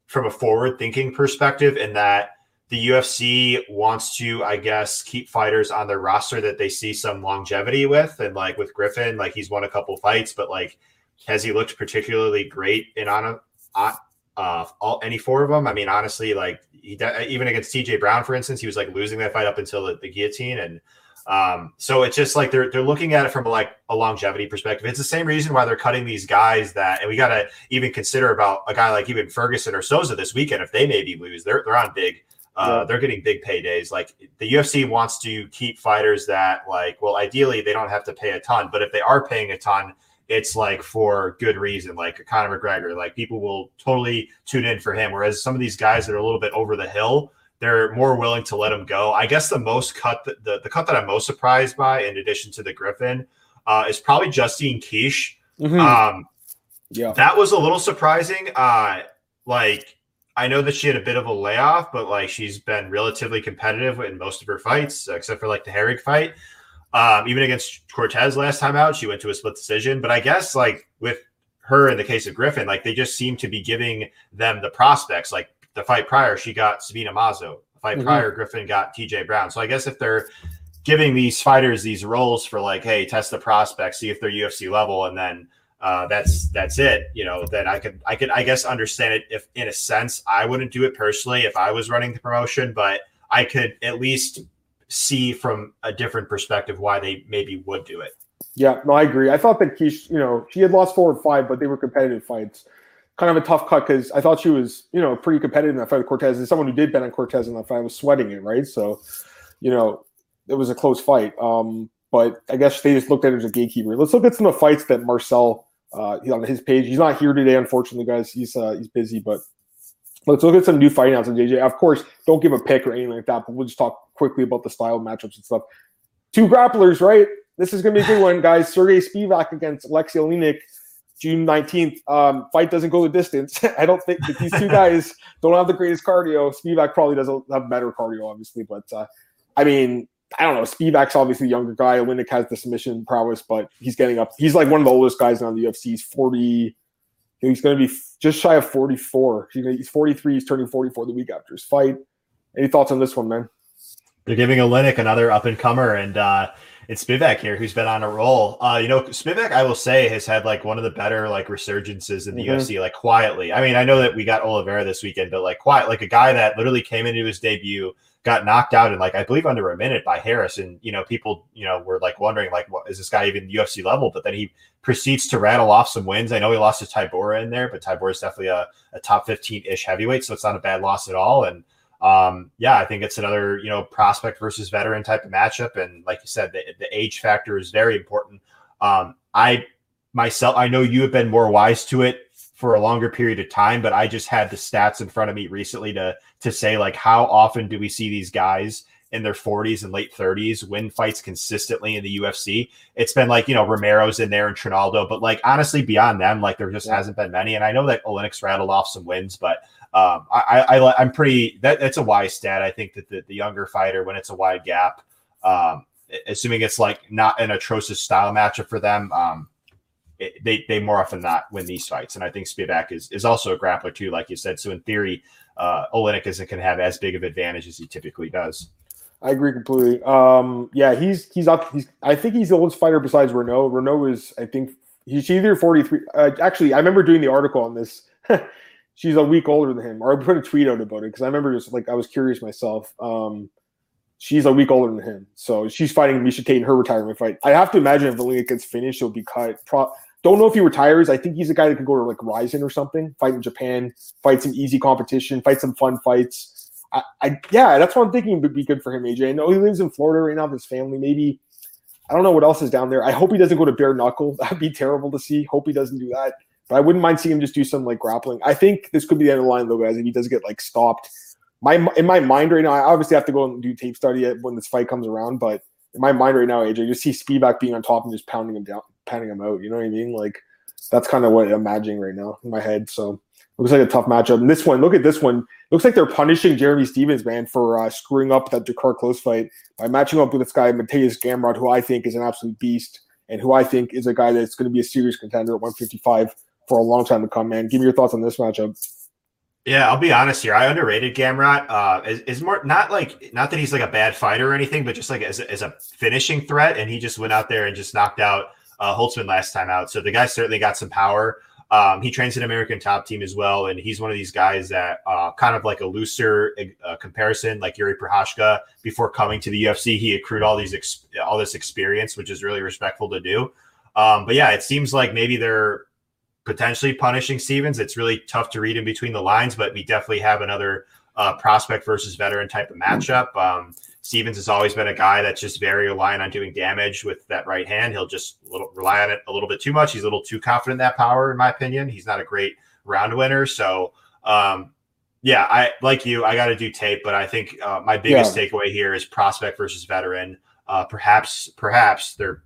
Speaker 2: from a forward thinking perspective in that the UFC wants to, I guess, keep fighters on their roster that they see some longevity with. And like with Griffin, like he's won a couple fights, but like has he looked particularly great in on a on, uh, all any four of them? I mean, honestly, like he even against TJ Brown, for instance, he was like losing that fight up until the, the guillotine, and um, so it's just like they're they're looking at it from a, like a longevity perspective. It's the same reason why they're cutting these guys that, and we got to even consider about a guy like even Ferguson or Souza this weekend if they maybe lose, they're they're on big. Uh, yeah. They're getting big paydays. Like the UFC wants to keep fighters that, like, well, ideally they don't have to pay a ton, but if they are paying a ton, it's like for good reason, like Conor McGregor. Like people will totally tune in for him. Whereas some of these guys that are a little bit over the hill, they're more willing to let him go. I guess the most cut, the, the, the cut that I'm most surprised by, in addition to the Griffin, uh, is probably Justine Kish. Mm-hmm. Um, yeah, that was a little surprising. Uh, like I know that she had a bit of a layoff, but like she's been relatively competitive in most of her fights, except for like the Herrig fight. Um, even against Cortez last time out, she went to a split decision. But I guess like with her in the case of Griffin, like they just seem to be giving them the prospects. Like the fight prior, she got Sabina Mazo. The fight mm-hmm. prior, Griffin got TJ Brown. So I guess if they're giving these fighters these roles for like, hey, test the prospects, see if they're UFC level, and then uh, that's that's it. You know, then I could I could I guess understand it if in a sense I wouldn't do it personally if I was running the promotion, but I could at least see from a different perspective why they maybe would do it.
Speaker 1: Yeah, no, I agree. I thought that Kish, you know, she had lost four or five, but they were competitive fights kind of a tough cut because I thought she was, you know, pretty competitive in that fight with Cortez. And someone who did bet on Cortez in that fight was sweating it, right? So, you know, it was a close fight. Um, but I guess they just looked at it as a gatekeeper. Let's look at some of the fights that Marcel uh, on his page. He's not here today, unfortunately, guys. He's uh, he's busy, but let's look at some new fighting outs on JJ. Of course, don't give a pick or anything like that, but we'll just talk quickly about the style matchups and stuff. Two grapplers, right? This is gonna be a good one, guys. Sergey Spivak against Alexei Oleinik. June 19th. Um, fight doesn't go the distance. I don't think these two guys don't have the greatest cardio. Spivak probably doesn't have better cardio, obviously, but uh, I mean, I don't know. Spivak's obviously a younger guy. Oleinik has the submission prowess, but he's getting up. He's like one of the oldest guys on the UFC. He's 40. He's going to be just shy of 44. He's 43. He's turning 44 the week after his fight. Any thoughts on this one, man?
Speaker 2: They're giving Oleinik another up and comer, and uh, it's Spivak here who's been on a roll. Uh, you know, Spivak, I will say, has had like one of the better like resurgences in the mm-hmm. UFC, like quietly. I mean, I know that we got Oliveira this weekend, but like quiet, like a guy that literally came into his debut, got knocked out in like I believe under a minute by Harris, and you know, people you know were like wondering like, what is this guy even UFC level? But then he proceeds to rattle off some wins. I know he lost to Tybura in there, but Tybura is definitely a, a top fifteen ish heavyweight, so it's not a bad loss at all. And um, yeah, I think it's another you know prospect versus veteran type of matchup, and like you said, the, the age factor is very important. Um, I myself, I know you have been more wise to it for a longer period of time, but I just had the stats in front of me recently to to say like how often do we see these guys in their 40s and late 30s win fights consistently in the UFC. It's been like, you know, Romero's in there and Trinaldo, but like honestly, beyond them, like there just yeah. hasn't been many. And I know that Oleinik's rattled off some wins, but um, I, I, am pretty. That, that's a wise stat. I think that the, the younger fighter, when it's a wide gap, um, assuming it's like not an atrocious style matchup for them, um, it, they they more often not win these fights. And I think Spivak is is also a grappler too, like you said. So in theory, uh, Oleinik isn't going to have as big of advantage as he typically does.
Speaker 1: I agree completely. Um, yeah, he's he's up. He's I think he's the oldest fighter besides Reneau. Reneau is I think he's either forty three. Uh, actually, I remember doing the article on this. She's a week older than him, or I put a tweet out about it because I remember just like I was curious myself. Um, she's a week older than him, so she's fighting Miesha Tate in her retirement fight. I have to imagine if Valina gets finished, he'll be cut. Pro- don't know if he retires. I think he's a guy that could go to like Rizin or something, fight in Japan, fight some easy competition, fight some fun fights I, I yeah, that's what I'm thinking would be good for him, AJ. I know he lives in Florida right now with his family. Maybe I don't know what else is down there. I hope he doesn't go to bare knuckle. That'd be terrible to see. Hope he doesn't do that. But I wouldn't mind seeing him just do some like grappling. I think this could be the end of the line though, guys. If he does get like stopped, my in my mind right now, I obviously have to go and do tape study when this fight comes around. But in my mind right now, AJ, just see Spivak being on top and just pounding him down, pounding him out. You know what I mean? Like that's kind of what I'm imagining right now in my head. So looks like a tough matchup. And this one, look at this one. Looks like they're punishing Jeremy Stephens, man, for uh, screwing up that Drakkar Klose fight by matching up with this guy, Mateusz Gamrot, who I think is an absolute beast and who I think is a guy that's going to be a serious contender at 155 for a long time to come, man. Give me your thoughts on this matchup.
Speaker 2: Yeah, I'll be honest here. I underrated Gamrot. Uh, is, is more not like not that he's like a bad fighter or anything, but just like as, as a finishing threat. And he just went out there and just knocked out uh, Holtzman last time out. So the guy certainly got some power. Um, he trains an American top team as well, and he's one of these guys that uh, kind of like a looser uh, comparison, like Yuri Prochazka. Before coming to the UFC, he accrued all these ex- all this experience, which is really respectful to do. Um, but yeah, it seems like maybe they're potentially punishing Stephens. It's really tough to read in between the lines, but we definitely have another uh, prospect versus veteran type of matchup. Um, Stephens has always been a guy that's just very reliant on doing damage with that right hand. He'll just little, rely on it a little bit too much. He's a little too confident in that power, in my opinion. He's not a great round winner. So, um, yeah, I like you. I got to do tape, but I think uh, my biggest yeah. takeaway here is prospect versus veteran. Uh, perhaps, perhaps they're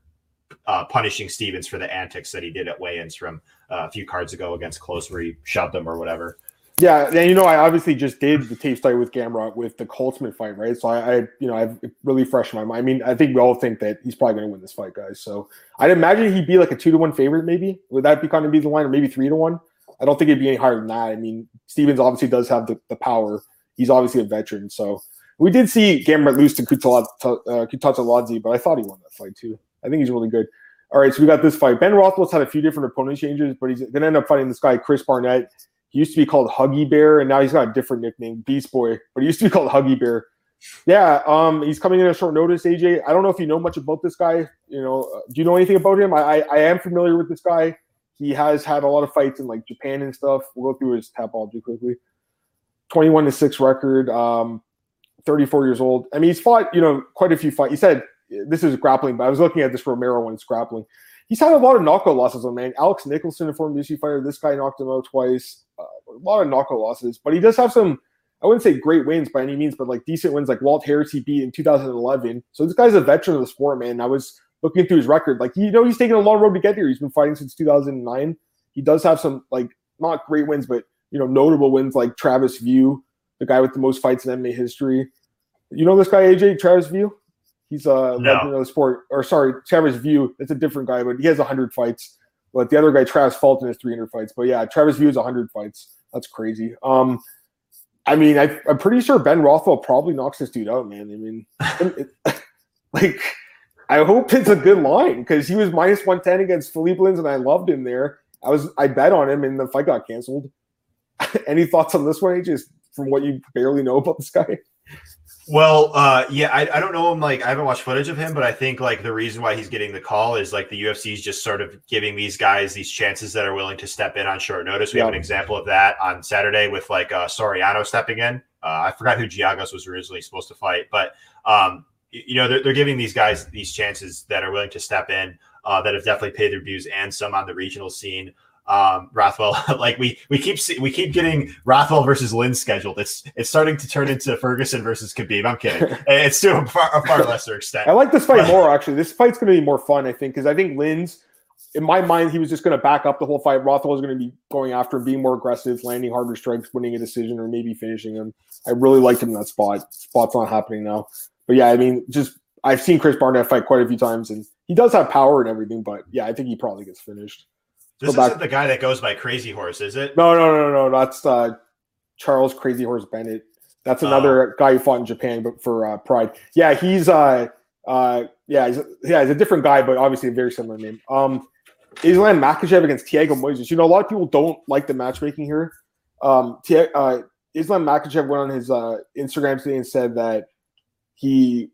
Speaker 2: uh, punishing Stephens for the antics that he did at weigh-ins from uh, a few cards ago against Klose, where he shoved him or whatever.
Speaker 1: Yeah, and you know, I obviously just did the tape study with Gamrot with the Holtzman fight, right? So I, I, you know, I've really fresh in my mind. I mean, I think we all think that he's probably going to win this fight, guys. So I'd imagine he'd be like a two to one favorite, maybe. Would that be kind of be the line, or maybe three to one? I don't think it'd be any higher than that. I mean, Stephens obviously does have the, the power. He's obviously a veteran, so we did see Gamrot lose to Kutateladze, uh, but I thought he won that fight too. I think he's really good. All right, so we got this fight. Ben Rothwell's had a few different opponent changes, but he's going to end up fighting this guy, Chris Barnett. He used to be called Huggy Bear, and now he's got a different nickname, Beast Boy. But he used to be called Huggy Bear. Yeah, um, he's coming in a short notice. AJ, I don't know if you know much about this guy. You know, uh, do you know anything about him? I, I, I am familiar with this guy. He has had a lot of fights in like Japan and stuff. We'll go through his object quickly. Twenty-one to six record. Um, 34 years old. I mean, he's fought, you know, quite a few fights. He said this is grappling, but I was looking at this Romero one, it's grappling. He's had a lot of knockout losses on man. Alex Nicholson, a former UFC fighter, this guy knocked him out twice uh, a lot of knockout losses, but he does have some. I wouldn't say great wins by any means, but like decent wins, like Walt Harris he beat in 2011. So this guy's a veteran of the sport, man. I was looking through his record, like you know, he's taken a long road to get here. He's been fighting since 2009. He does have some like not great wins, but you know, notable wins like Travis Wiuff, the guy with the most fights in MMA history. You know this guy AJ Travis Wiuff? He's a legend of the sport. Or sorry, Travis Wiuff. It's a different guy, but he has 100 fights. But the other guy, Travis Fulton, has 300 fights. But yeah, Travis Wiuff has 100 fights. That's crazy. Um, I mean, I, am pretty sure Ben Rothwell probably knocks this dude out, man. I mean, it, like, I hope it's a good line because he was minus 110 against Philippe Lins, and I loved him there. I was I bet on him, and the fight got canceled. Any thoughts on this one, just from what you barely know about this guy?
Speaker 2: Well, uh, yeah, I, I don't know him. Like, I haven't watched footage of him, but I think like the reason why he's getting the call is like the UFC is just sort of giving these guys these chances that are willing to step in on short notice. We have an example of that on Saturday with like uh, Soriano stepping in. Uh, I forgot who Giagos was originally supposed to fight, but um, you know they're, they're giving these guys these chances that are willing to step in uh, that have definitely paid their dues and some on the regional scene um, Rothwell. like we we keep we keep getting Rothwell versus Lin scheduled. It's it's starting to turn into Ferguson versus Khabib. I'm kidding. It's to a far, a far lesser extent.
Speaker 1: I like this fight more actually. This fight's going to be more fun, I think, because I think Lins. In my mind, he was just going to back up the whole fight. Rothwell was going to be going after him, being more aggressive, landing harder strikes, winning a decision, or maybe finishing him. I really liked him in that spot. Spot's not happening now. But yeah, I mean, just I've seen Chris Barnett fight quite a few times, and he does have power and everything. But yeah, I think he probably gets finished.
Speaker 2: This isn't the guy that goes by Crazy Horse, is it?
Speaker 1: No, no, no, no. That's uh, Charles Crazy Horse Bennett. That's another oh. guy who fought in Japan, but for uh, Pride. Yeah, he's uh, uh, yeah, he's yeah, he's a different guy, but obviously a very similar name. Um, Islam Makhachev against Thiago Moises. You know, a lot of people don't like the matchmaking here. Um, uh, Islam Makhachev went on his uh, Instagram today and said that he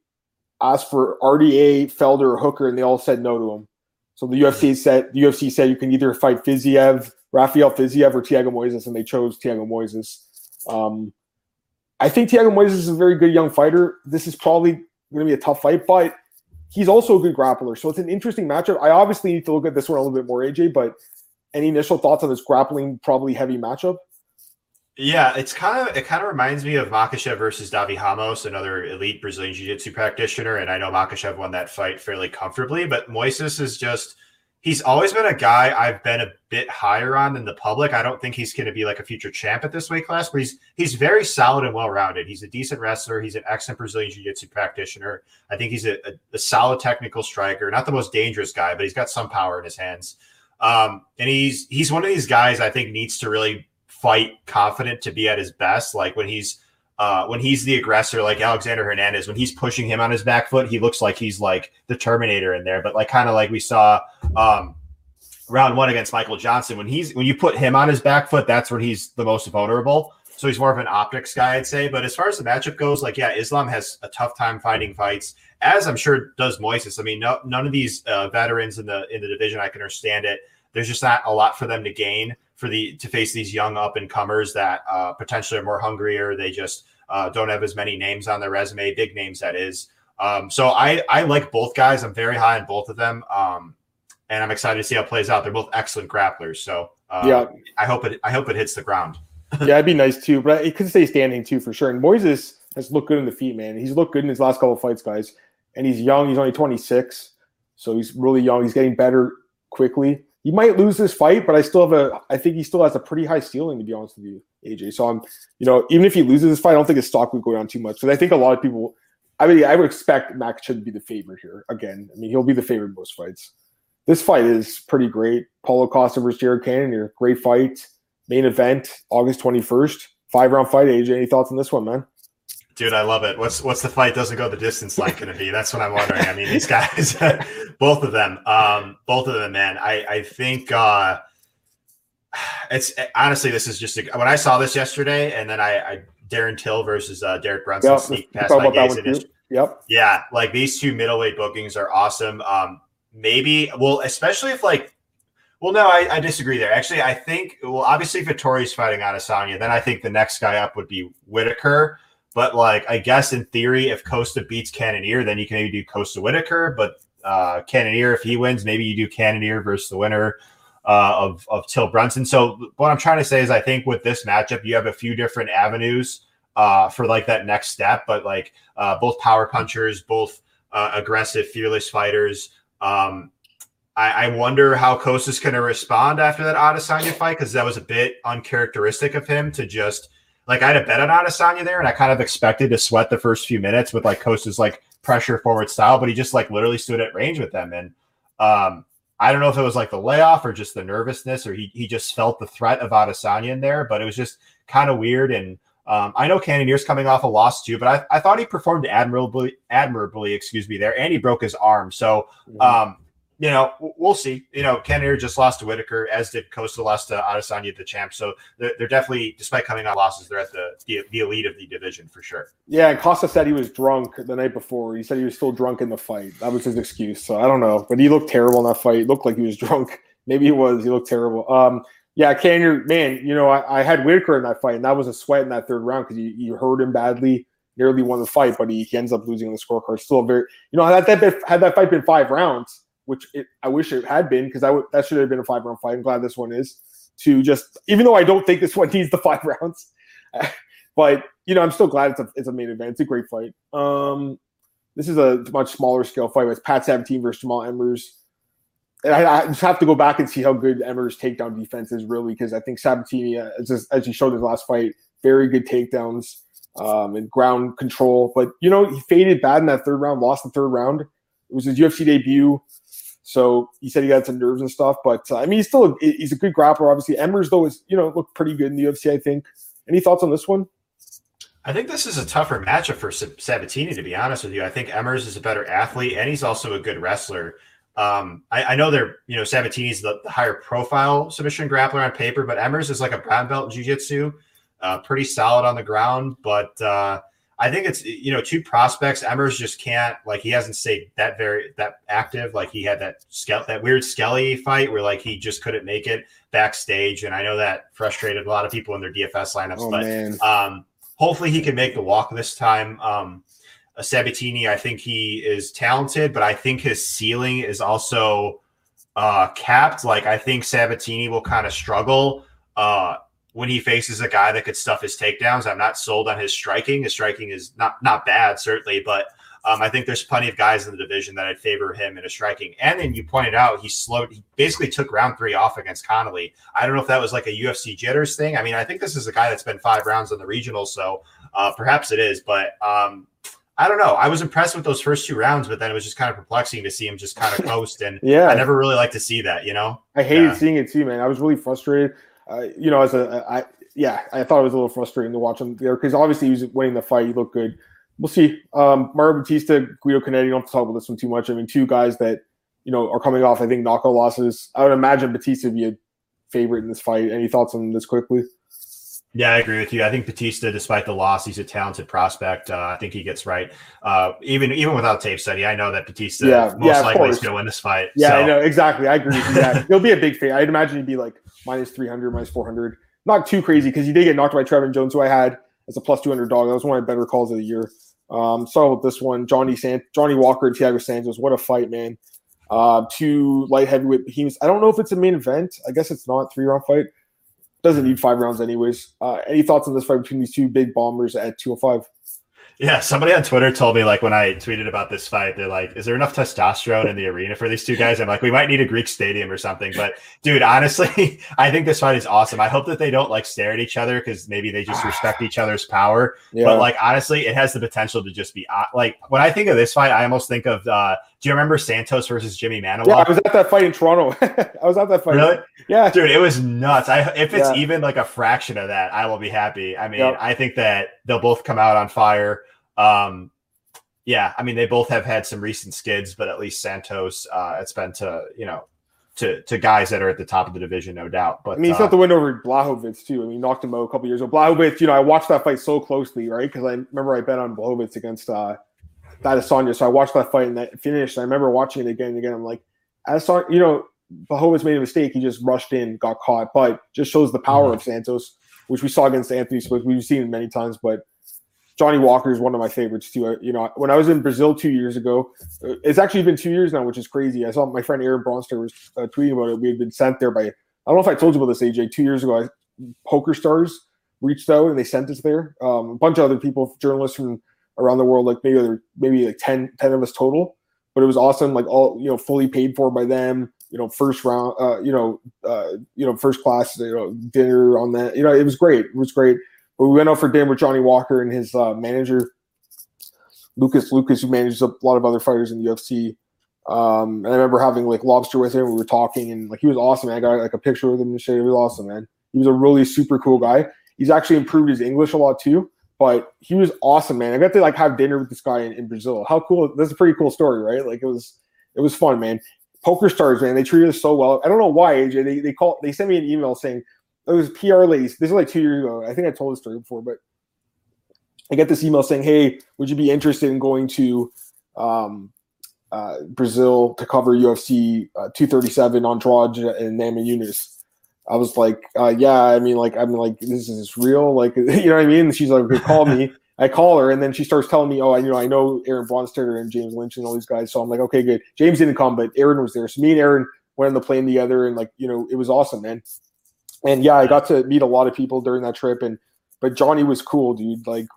Speaker 1: asked for RDA, Felder, or Hooker, and they all said no to him. So the UFC said the UFC said you can either fight Fiziev, Rafael Fiziev, or Thiago Moises, and they chose Thiago Moises. Um, I think Thiago Moises is a very good young fighter. This is probably going to be a tough fight, but he's also a good grappler. So it's an interesting matchup. I obviously need to look at this one a little bit more, AJ. But any initial thoughts on this grappling, probably heavy matchup?
Speaker 2: Yeah, it's kind of it kind of reminds me of Makhachev versus Davi Ramos, another elite Brazilian Jiu-Jitsu practitioner, and I know Makhachev won that fight fairly comfortably, but Moises is just he's always been a guy I've been a bit higher on than the public. I don't think he's going to be like a future champ at this weight class, but he's he's very solid and well-rounded. He's a decent wrestler. He's an excellent Brazilian Jiu-Jitsu practitioner. I think he's a, a, a solid technical striker, not the most dangerous guy, but he's got some power in his hands. Um, and he's he's one of these guys I think needs to really fight confident to be at his best. Like when he's uh, when he's the aggressor, like Alexander Hernandez, when he's pushing him on his back foot, he looks like he's like the Terminator in there. But like kind of like we saw um, round one against Michael Johnson, when he's when you put him on his back foot, that's when he's the most vulnerable. So he's more of an optics guy, I'd say. But as far as the matchup goes, like yeah, Islam has a tough time finding fights, as I'm sure does Moises. I mean, no, none of these uh, veterans in the in the division, I can understand it. There's just not a lot for them to gain for the to face these young up and comers that uh, potentially are more hungry or they just uh, don't have as many names on their resume, big names that is. Um, so I I like both guys. I'm very high on both of them, um, and I'm excited to see how it plays out. They're both excellent grapplers. So uh, yeah, I hope it I hope it hits the ground.
Speaker 1: yeah, it'd be nice too, but it could stay standing too for sure. And Moises has looked good in the feet, man. He's looked good in his last couple fights, guys. And he's young. He's only 26, so he's really young. He's getting better quickly he might lose this fight, but I still have a. I think he still has a pretty high ceiling, to be honest with you, AJ. So I'm, you know, even if he loses this fight, I don't think his stock would go down too much because I think a lot of people. I mean, I would expect Makhachev be the favorite here again. I mean, he'll be the favorite in most fights. This fight is pretty great. Paulo Costa versus Jared Cannonier, great fight. Main event, August twenty first, five round fight. AJ, any thoughts on this one, man?
Speaker 2: Dude, I love it. What's what's the fight doesn't go the distance like going to be? That's what I'm wondering. I mean, these guys, both of them, um, both of them, man. I I think uh, it's honestly this is just a, when I saw this yesterday, and then I, I Darren Till versus uh, Derek Brunson yep, sneak past my gaze.
Speaker 1: Yep.
Speaker 2: Yeah, like these two middleweight bookings are awesome. Um, maybe well, especially if like well, no, I, I, disagree there. Actually, I think well, obviously, if Vettori's fighting Adesanya, then I think the next guy up would be Whittaker. But like, I guess in theory, if Costa beats Cannonier, then you can maybe do Costa Whittaker. But uh, Cannonier, if he wins, maybe you do Cannonier versus the winner uh, of of Till Brunson. So what I'm trying to say is, I think with this matchup, you have a few different avenues uh, for like that next step. But like uh, both power punchers, both uh, aggressive, fearless fighters. Um, I, I wonder how Costa's going to respond after that Adesanya fight because that was a bit uncharacteristic of him to just like I had a bet on Adesanya there, and I kind of expected to sweat the first few minutes with like Costa's like pressure forward style, but he just like literally stood at range with them. And um, I don't know if it was like the layoff or just the nervousness, or he he just felt the threat of Adesanya in there, but it was just kind of weird. And um, I know Cannonier's coming off a loss too, but I, I thought he performed admirably, admirably, excuse me, there, and he broke his arm. So um, you know, we'll see. You know, Cannonier just lost to Whittaker, as did Costa lost to Adesanya, the champ. So they're, they're, definitely, despite coming out losses, they're at the, the, the elite of the division for sure.
Speaker 1: Yeah, and Costa said he was drunk the night before. He said he was still drunk in the fight. That was his excuse. So I don't know, but he looked terrible in that fight. It looked like he was drunk. Maybe he was. He looked terrible. Um, yeah, Cannonier, man, you know, I, I, had Whittaker in that fight, and that was a sweat in that third round because you, you hurt him badly nearly won the fight, but he, he ends up losing on the scorecard. Still very, you know, had that had that fight been five rounds, which it, I wish it had been because I that should have been a five round fight. I'm glad this one is to just even though I don't think this one needs the five rounds, but you know I'm still glad it's a it's a main event. It's a great fight. Um, this is a much smaller scale fight. It's Pat Sabatini versus Jamall Emmers. And I, I, just have to go back and see how good Emmers' takedown defense is really because I think Sabatini, uh, as, as he showed in his last fight, very good takedowns um, and ground control. But you know he faded bad in that third round, lost the third round. It was his UFC debut. So he said he had some nerves and stuff, but uh, I mean, he's still a, he's a good grappler. Obviously, Emmers though is you know looked pretty good in the UFC. I think. Any thoughts on this one?
Speaker 2: I think this is a tougher matchup for Sabatini, to be honest with you. I think Emmers is a better athlete, and he's also a good wrestler. Um, I, I, know they're, you know, Sabatini's the, the, higher profile submission grappler on paper, but Emmers is like a brown belt jiu-jitsu, uh, pretty solid on the ground. But uh, I think it's, you know, two prospects. Emmers just can't, like, he hasn't stayed that very, that active. Like, he had that, that weird Skelly fight where, like, he just couldn't make it backstage. And I know that frustrated a lot of people in their DFS lineups, oh, but um, hopefully he can make the walk this time. Um, Sabatini, I think he is talented, but I think his ceiling is also uh, capped. Like I think Sabatini will kind of struggle uh, when he faces a guy that could stuff his takedowns. I'm not sold on his striking. His striking is not not bad, certainly, but um, I think there's plenty of guys in the division that I'd favor him in a striking. And then you pointed out he slowed. He basically took round three off against Connolly. I don't know if that was like a UFC jitters thing. I mean, I think this is a guy that's been five rounds in the regional, so uh, perhaps it is. But um, I don't know. I was impressed with those first two rounds, but then it was just kind of perplexing to see him just kind of coast. And yeah, I never really like to see that. You know,
Speaker 1: I hated yeah. seeing it too, man. I was really frustrated. Uh, you know, as a, I yeah, I thought it was a little frustrating to watch him there because obviously he was winning the fight. He looked good. We'll see. Um, Mario Bautista, Guido Cannetti. Don't have to talk about this one too much. I mean, two guys that you know are coming off. I think knockout losses. I would imagine Bautista would be a favorite in this fight. Any thoughts on this quickly?
Speaker 2: Yeah, I agree with you. I think Bautista, despite the loss, he's a talented prospect. Uh, I think he gets right. Uh, even even without tape study, I know that Bautista yeah, most yeah, likely is going to win this fight.
Speaker 1: Yeah, so. I know exactly. I agree with you. Yeah, he'll be a big fan. I'd imagine he'd be like minus three hundred, minus four hundred. Not too crazy because he did get knocked by Trevin Jones, who I had as a plus two hundred dog. That was one of my better calls of the year. Um, so this one, Johnny Sant, Johnny Walker, and Thiago Santos. What a fight, man! Uh, two light heavyweight behemoths. I don't know if it's a main event. I guess it's not three round fight doesn't need five rounds anyways. Uh, any thoughts on this fight between these two big bombers at 205?
Speaker 2: Yeah, somebody on Twitter told me like when I tweeted about this fight, they're like, "Is there enough testosterone in the arena for these two guys?" I'm like, "We might need a Greek stadium or something." But dude, honestly, I think this fight is awesome. I hope that they don't like stare at each other because maybe they just respect each other's power. Yeah. But like honestly, it has the potential to just be uh, like when I think of this fight, I almost think of. uh Do you remember Santos versus Jimmy Manuwa?
Speaker 1: Yeah, I was at that fight in Toronto. I was at that fight.
Speaker 2: Really? Yeah, dude, it was nuts. I if it's yeah. even like a fraction of that, I will be happy. I mean, yep. I think that they'll both come out on fire. Um, yeah, I mean they both have had some recent skids, but at least Santos, uh, it's been to you know to to guys that are at the top of the division, no doubt. But
Speaker 1: I mean, he's
Speaker 2: uh,
Speaker 1: got the win over Blachowicz too. I mean, knocked him out a couple years ago. Blachowicz, you know, I watched that fight so closely, right? Because I remember I bet on Blachowicz against uh, Adesanya, so I watched that fight and that finished. I remember watching it again and again. I'm like, Adesanya, you know, Blachowicz made a mistake. He just rushed in, got caught, but just shows the power mm-hmm. of Santos, which we saw against Anthony Smith. We've seen it many times, but Johnny Walker is one of my favorites too. You know, when I was in Brazil two years ago, uh, it's actually been two years now, which is crazy. I saw my friend Aaron Bronsteter was uh, tweeting about it. We had been sent there by I don't know if I told you about this, AJ. Two years ago, I, Poker Stars reached out and they sent us there. Um, a bunch of other people, journalists from around the world, like maybe other, maybe like 10, 10 of us total. But it was awesome, like all you know, fully paid for by them. You know, first round, uh, you know, uh, you know, first class, you know, dinner on that. You know, it was great. It was great. But we went out for dinner with Johnny Walker and his uh, manager, Lucas Lucas, who manages a lot of other fighters in the UFC. Um, and I remember having like lobster with him. We were talking, and like he was awesome. Man. I got like a picture with him and shit. It was awesome, man. He was a really super cool guy. He's actually improved his English a lot too. But he was awesome, man. I got to like have dinner with this guy in, in Brazil. How cool! That's a pretty cool story, right? Like it was, it was fun, man. Poker stars, man. They treated us so well. I don't know why, AJ. They they call they sent me an email saying it was PR ladies. This is like two years ago. I think I told this story before, but I get this email saying, "Hey, would you be interested in going to um, uh, Brazil to cover UFC uh, 237 Andrade and Namajunas?" I was like, uh, "Yeah." I mean, like, I'm like, "This is real." Like, you know what I mean? And she's like, "Okay, call me." I call her, and then she starts telling me, "Oh, I you know I know Aaron Bronsteter and James Lynch and all these guys." So I'm like, "Okay, good." James didn't come, but Aaron was there. So me and Aaron went on the plane together, and like, you know, it was awesome, man and yeah, I got to meet a lot of people during that trip. And but Johnny was cool, dude. Like,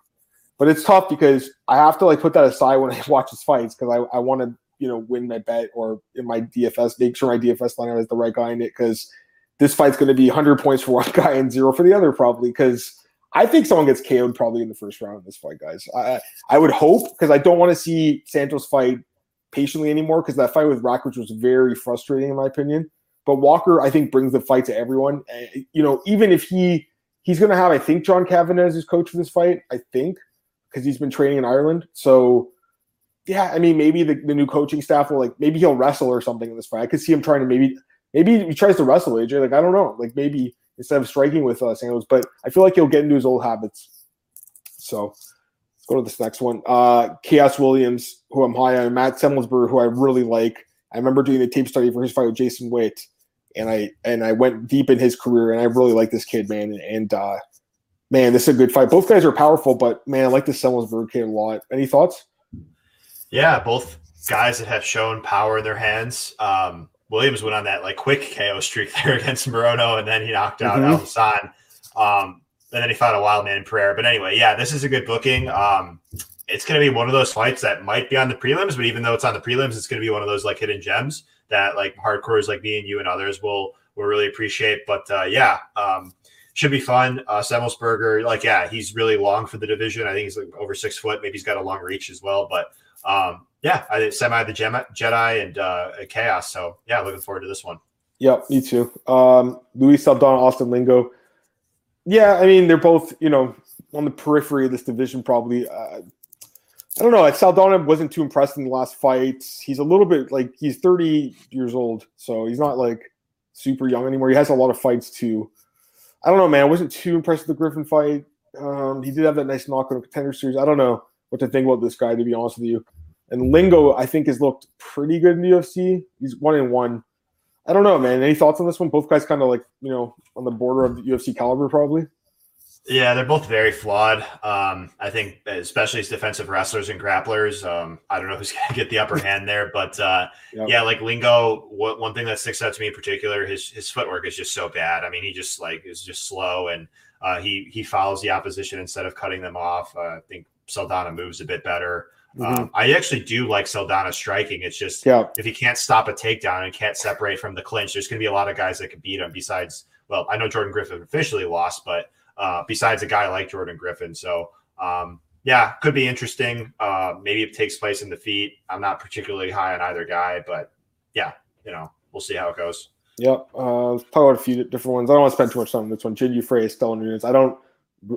Speaker 1: but it's tough because I have to like put that aside when I watch his fights because I, I want to you know win my bet or in my DFS make sure my DFS lineup is the right guy in it because this fight's going to be 100 points for one guy and zero for the other probably because I think someone gets KO'd probably in the first round of this fight, guys. I I would hope because I don't want to see Santos fight patiently anymore because that fight with Rakic was very frustrating in my opinion. But Walker, I think, brings the fight to everyone. Uh, you know, even if he he's going to have, I think, John Kavanagh as his coach for this fight. I think because he's been training in Ireland. So yeah, I mean, maybe the, the new coaching staff will like maybe he'll wrestle or something in this fight. I could see him trying to maybe maybe he tries to wrestle AJ. Like I don't know, like maybe instead of striking with uh, Santos, but I feel like he'll get into his old habits. So let's go to this next one. Uh, Khaos Williams, who I'm high on, Matt Semelsberger, who I really like. I remember doing the tape study for his fight with Jason Witt, and I and I went deep in his career, and I really like this kid, man. And uh, man, this is a good fight. Both guys are powerful, but man, I like this Semelsberger kid a lot. Any thoughts?
Speaker 2: Yeah, both guys that have shown power in their hands. Um, Williams went on that like quick KO streak there against Morono, and then he knocked out mm-hmm. Alhassan. Um, and then he fought a wild man in Pereira. But anyway, yeah, this is a good booking. Um, it's going to be one of those fights that might be on the prelims, but even though it's on the prelims, it's going to be one of those like hidden gems that like hardcores like me and you and others will will really appreciate. But uh, yeah, um, should be fun. Uh, Semelsberger, like yeah, he's really long for the division. I think he's like over six foot. Maybe he's got a long reach as well. But um, yeah, I semi the Jedi and uh, Khaos. So yeah, looking forward to this one.
Speaker 1: Yep, me too. Um, Luis Saldana, Austin Lingo. Yeah, I mean they're both you know on the periphery of this division probably. Uh, I don't know. Saldana wasn't too impressed in the last fight. He's a little bit like he's 30 years old, so he's not like super young anymore. He has a lot of fights too. I don't know, man. I wasn't too impressed with the Griffin fight. Um, he did have that nice knock on contender series. I don't know what to think about this guy, to be honest with you. And Lingo, I think, has looked pretty good in the UFC. He's one in one. I don't know, man. Any thoughts on this one? Both guys kind of like, you know, on the border of the UFC caliber, probably.
Speaker 2: Yeah, they're both very flawed. Um, I think, especially as defensive wrestlers and grapplers. Um, I don't know who's going to get the upper hand there, but uh, yep. yeah, like Lingo. What, one thing that sticks out to me in particular, his his footwork is just so bad. I mean, he just like is just slow, and uh, he he follows the opposition instead of cutting them off. Uh, I think Saldana moves a bit better. Mm-hmm. Um, I actually do like Saldana striking. It's just yeah. if he can't stop a takedown and can't separate from the clinch, there's going to be a lot of guys that can beat him. Besides, well, I know Jordan Griffin officially lost, but uh, besides a guy like Jordan Griffin, so um, yeah, could be interesting. Uh, maybe it takes place in the feet. I'm not particularly high on either guy, but yeah, you know, we'll see how it goes.
Speaker 1: Yep. Uh, let's talk about a few different ones. I don't want to spend too much time on this one. Jin Frey, Stellan Nunes. I don't,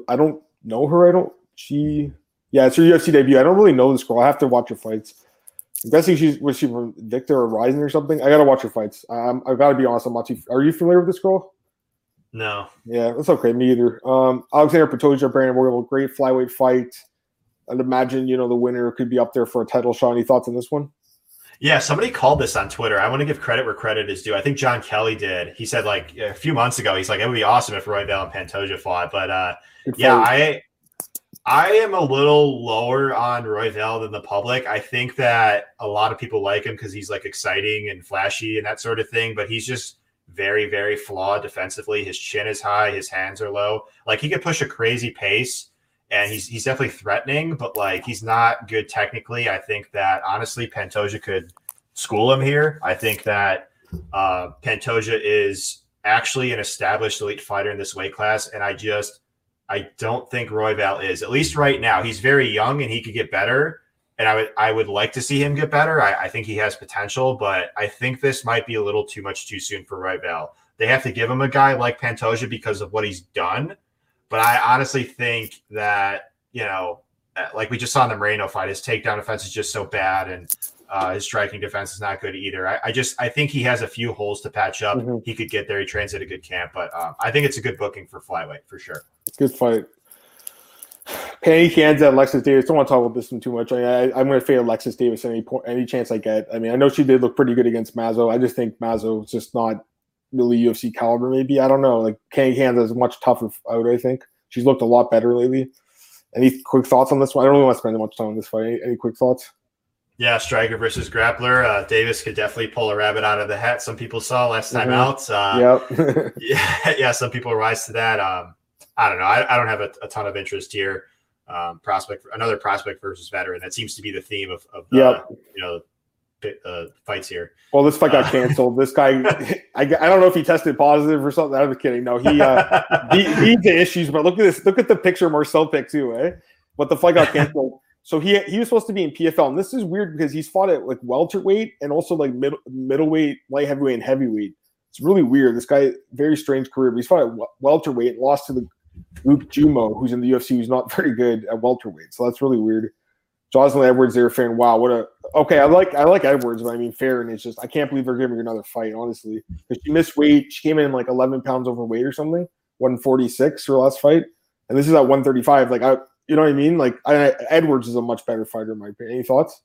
Speaker 1: I don't know her. I don't. She yeah, it's her UFC debut. I don't really know this girl. I have to watch her fights. I'm guessing she's was she from Victor or Rising or something. I gotta watch her fights. Um, I've got to be honest. I'm not too. Are you familiar with this girl?
Speaker 2: No.
Speaker 1: Yeah, that's okay. Me either. Um, Alexander Pantoja, Brandon Royval, great flyweight fight. I'd imagine you know the winner could be up there for a title shot. Any thoughts on this one?
Speaker 2: Yeah, somebody called this on Twitter. I want to give credit where credit is due. I think John Kelly did. He said like a few months ago, he's like, it would be awesome if Royval and Pantoja fought. But uh, yeah, I I am a little lower on Roy Royval than the public. I think that a lot of people like him because he's like exciting and flashy and that sort of thing, but he's just very, very flawed defensively. His chin is high, his hands are low. Like he could push a crazy pace and he's he's definitely threatening, but like he's not good technically. I think that honestly Pantoja could school him here. I think that uh, Pantoja is actually an established elite fighter in this weight class, and I just I don't think Royval is. At least right now, he's very young and he could get better. And I would I would like to see him get better. I, I think he has potential, but I think this might be a little too much too soon for Royval. They have to give him a guy like Pantoja because of what he's done. But I honestly think that, you know, uh, like we just saw in the Moreno fight, his takedown offense is just so bad. And uh, his striking defense is not good either. I, I, just I think he has a few holes to patch up. Mm-hmm. He could get there. He trains at a good camp, but um, I think it's a good booking for flyweight for sure.
Speaker 1: Good fight. Pannie Kianzad, Alexis Davis. Don't want to talk about this one too much. I, am going to fade Alexis Davis any point, any chance I get. I mean, I know she did look pretty good against Mazo. I just think Mazo is just not really UFC caliber. Maybe I don't know. Like Pannie Kianzad is much tougher out. I think she's looked a lot better lately. Any quick thoughts on this one? I don't really want to spend too much time on this fight. Any, any quick thoughts?
Speaker 2: Yeah, striker versus grappler. Uh, Davis could definitely pull a rabbit out of the hat. Some people saw last time mm-hmm.
Speaker 1: out. Uh,
Speaker 2: yep. yeah, yeah. Some people rise to that. Um, I don't know. I, I don't have a, a, ton of interest here. Um, prospect, another prospect versus veteran. That seems to be the theme of, of the, yep. you know, uh, fights here.
Speaker 1: Well, this fight got uh, canceled. this guy, I, I don't know if he tested positive or something. I'm kidding. No, he uh, he, he the issues. But look at this. Look at the picture Marcel picked too, eh? But the fight got canceled. So he he was supposed to be in PFL, and this is weird because he's fought at like welterweight and also like middle middleweight, light heavyweight, and heavyweight. It's really weird. This guy, very strange career. But he's fought at welterweight, lost to the Luke Jumeau, who's in the UFC, who's not very good at welterweight. So that's really weird. Jocelyn Edwards, they're fan. Wow, what a okay. I like I like Edwards, but I mean fair, and it's just I can't believe they're giving her another fight, honestly. Because she missed weight. She came in like 11 pounds overweight or something, 146 her last fight, and this is at 135. Like I, you know what I mean? Like I, Edwards is a much better fighter, in my opinion. Any thoughts?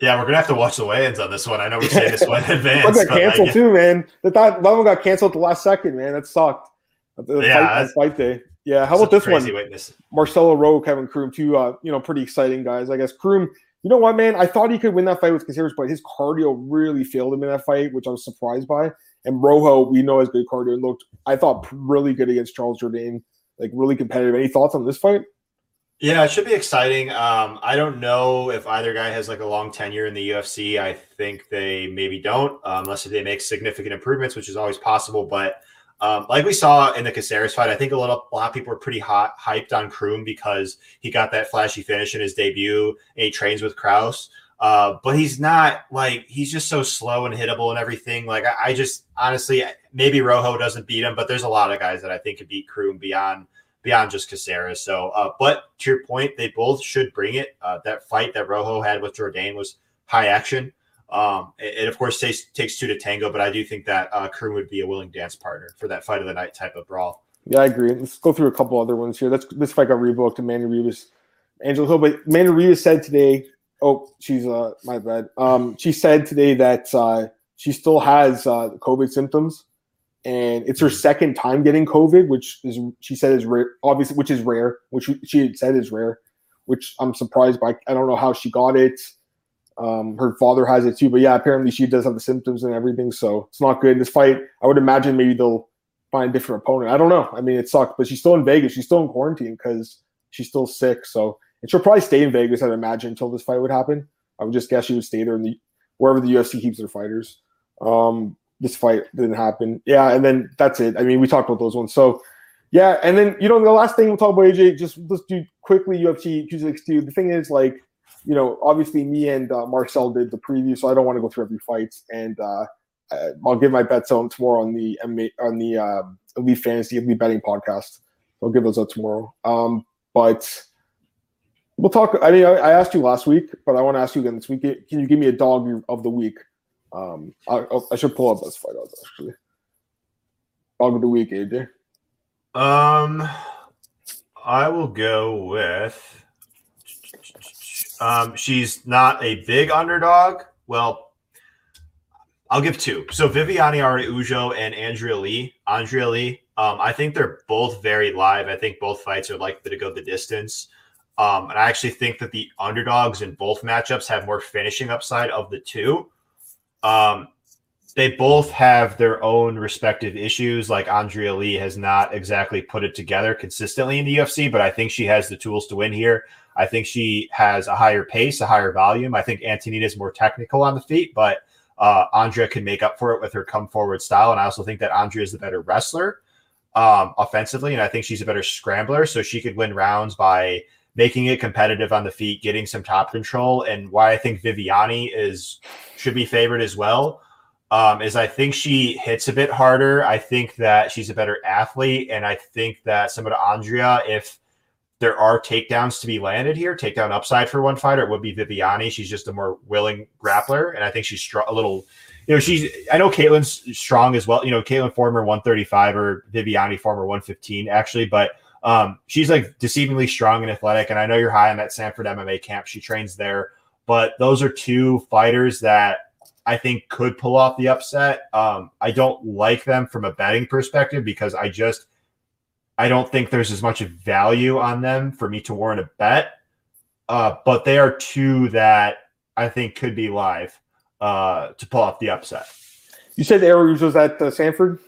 Speaker 2: Yeah, we're gonna have to watch the weigh-ins on this one. I know we're saying this one in advance.
Speaker 1: got canceled too, man. That that one got canceled at the last second, man. That sucked. The yeah, fight, fight day. Yeah, how about this one? Witness. Marcelo Rojo, Kevin Croom, two uh, you know, pretty exciting guys. I guess Croom, you know what, man? I thought he could win that fight with Caceres, but his cardio really failed him in that fight, which I was surprised by. And Rojo, we know has good cardio and looked, I thought, really good against Charles Jourdain, like really competitive. Any thoughts on this fight?
Speaker 2: Yeah, it should be exciting. Um, I don't know if either guy has like a long tenure in the UFC. I think they maybe don't, uh, unless they make significant improvements, which is always possible. But um, like we saw in the Caceres fight, I think a a lot of people were pretty hot hyped on Croom because he got that flashy finish in his debut and he trains with Kraus. Uh, but he's not like he's just so slow and hittable and everything. Like I, I, just honestly maybe Rojo doesn't beat him, but there's a lot of guys that I think could beat Croom beyond beyond just Caceres. So, uh, but to your point, they both should bring it. Uh, that fight that Rojo had with Jourdain was high action. Um, it, it, of course takes takes two to tango, but I do think that uh, would be a willing dance partner for that fight of the night type of brawl.
Speaker 1: Yeah, I agree. Let's go through a couple other ones here. Let's this fight got rebooked. Manny Ribas, Angel Hill, but Manny Ribas said today. Oh, she's uh my bad. Um, she said today that uh, she still has uh, COVID symptoms, and it's her second time getting COVID, which is she said is rare. Obviously, which is rare, which she had said is rare, which I'm surprised by. I don't know how she got it. Um, her father has it too, but yeah, apparently she does have the symptoms and everything, so it's not good. This fight, I would imagine maybe they'll find a different opponent. I don't know. I mean, it sucked, but she's still in Vegas. She's still in quarantine because she's still sick. So and she'll probably stay in Vegas, I'd imagine, until this fight would happen. I would just guess she would stay there in the wherever the UFC keeps their fighters. Um, this fight didn't happen. Yeah, and then that's it. I mean, we talked about those ones. So yeah, and then you know the last thing we'll talk about AJ, just let's do quickly UFC 262. The thing is like you know, obviously me and uh, Marcel did the preview, so I don't want to go through every fight. And uh, I'll give my bets on tomorrow on the on the uh, Elite Fantasy Elite Betting podcast. I'll give those out tomorrow. Um, but we'll talk. I mean, I, I, asked you last week, but I want to ask you again this week. Can you give me a dog of the week? Um, I, I should pull up this fight out actually. Dog of the week, AJ.
Speaker 2: Um, I will go with. Um, she's not a big underdog. Well, I'll give two. So Viviane Araujo and Andrea Lee. Andrea Lee. Um, I think they're both very live. I think both fights are likely to go the distance. Um, and I actually think that the underdogs in both matchups have more finishing upside of the two. Um, they both have their own respective issues. Like Andrea Lee has not exactly put it together consistently in the UFC, but I think she has the tools to win here. I think she has a higher pace, a higher volume. I think Antonina is more technical on the feet, but uh, Andrea can make up for it with her come forward style. And I also think that Andrea is the better wrestler um, offensively, and I think she's a better scrambler, so she could win rounds by making it competitive on the feet, getting some top control. And why I think Viviane is should be favored as well um, is I think she hits a bit harder. I think that she's a better athlete, and I think that some of Andrea, if there are takedowns to be landed here, takedown upside for one fighter. It would be Viviane. She's just a more willing grappler, and I think she's str- a little. You know, she's. I know Katlyn's strong as well. You know, Katlyn former 135 or Viviane former 115 actually, but um, she's like deceivingly strong and athletic. And I know you're high on that Sanford MMA camp. She trains there, but those are two fighters that I think could pull off the upset. Um, I don't like them from a betting perspective because I just I don't think there's as much value on them for me to warrant a bet. Uh, but they are two that I think could be live uh, to pull off the upset.
Speaker 1: You said Aries was at uh, Sanford.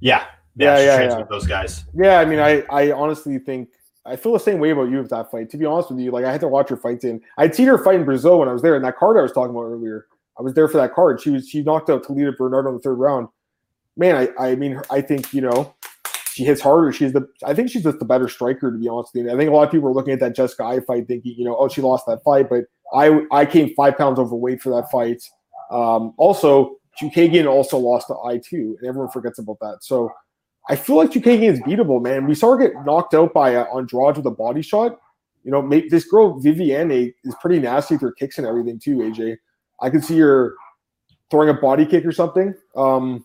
Speaker 2: Yeah, yeah, yeah, yeah, yeah. those guys.
Speaker 1: Yeah, I mean, I, I honestly think I feel the same way about you with that fight. To be honest with you, like Eye had to watch her fights in. I'd seen her fight in Brazil when I was there, and that card I was talking about earlier. I was there for that card. She was she knocked out Talita Bernardo in the third round. Man, I I mean, I think you know she hits harder. She's the I think she's just the better striker to be honest with you. I think a lot of people are looking at that Jessica Eye fight thinking, you know, oh, she lost that fight, but I I came five pounds overweight for that fight. Um, also, Chookagian also lost to I too, and everyone forgets about that. So I feel like Chookagian is beatable, man. We saw her get knocked out by uh, Andrade with a body shot. You know, maybe this girl Viviane is pretty nasty with her kicks and everything too. AJ, I could see her throwing a body kick or something. Um,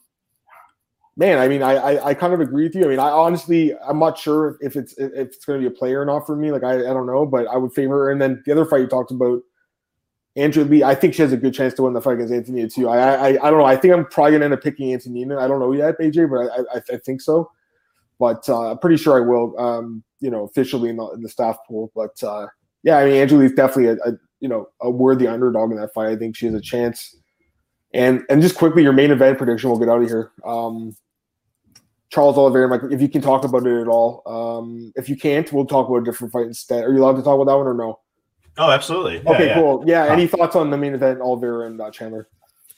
Speaker 1: man, I mean, I, I, I kind of agree with you. I mean, I honestly, I'm not sure if it's if it's going to be a player or not for me. Like, I, I don't know, but I would favor her. And then the other fight you talked about, Andrea Lee, I think she has a good chance to win the fight against Antonina too. I, I, I don't know. I think I'm probably to end up picking Antonina. I don't know yet, AJ, but I, I, I think so. But uh, I'm pretty sure I will. Um, you know, officially in the, in the staff pool. But uh, yeah, I mean, Angela is definitely a, a you know a worthy underdog in that fight. I think she has a chance. And and just quickly, your main event prediction. We'll get out of here. Um, Charles Oliveira, Mike, if you can talk about it at all. Um, if you can't, we'll talk about a different fight instead. Are you allowed to talk about that one or no?
Speaker 2: Oh, absolutely.
Speaker 1: Yeah, okay, yeah. cool. Yeah. Any thoughts on the main event, Oliveira and uh, Chandler?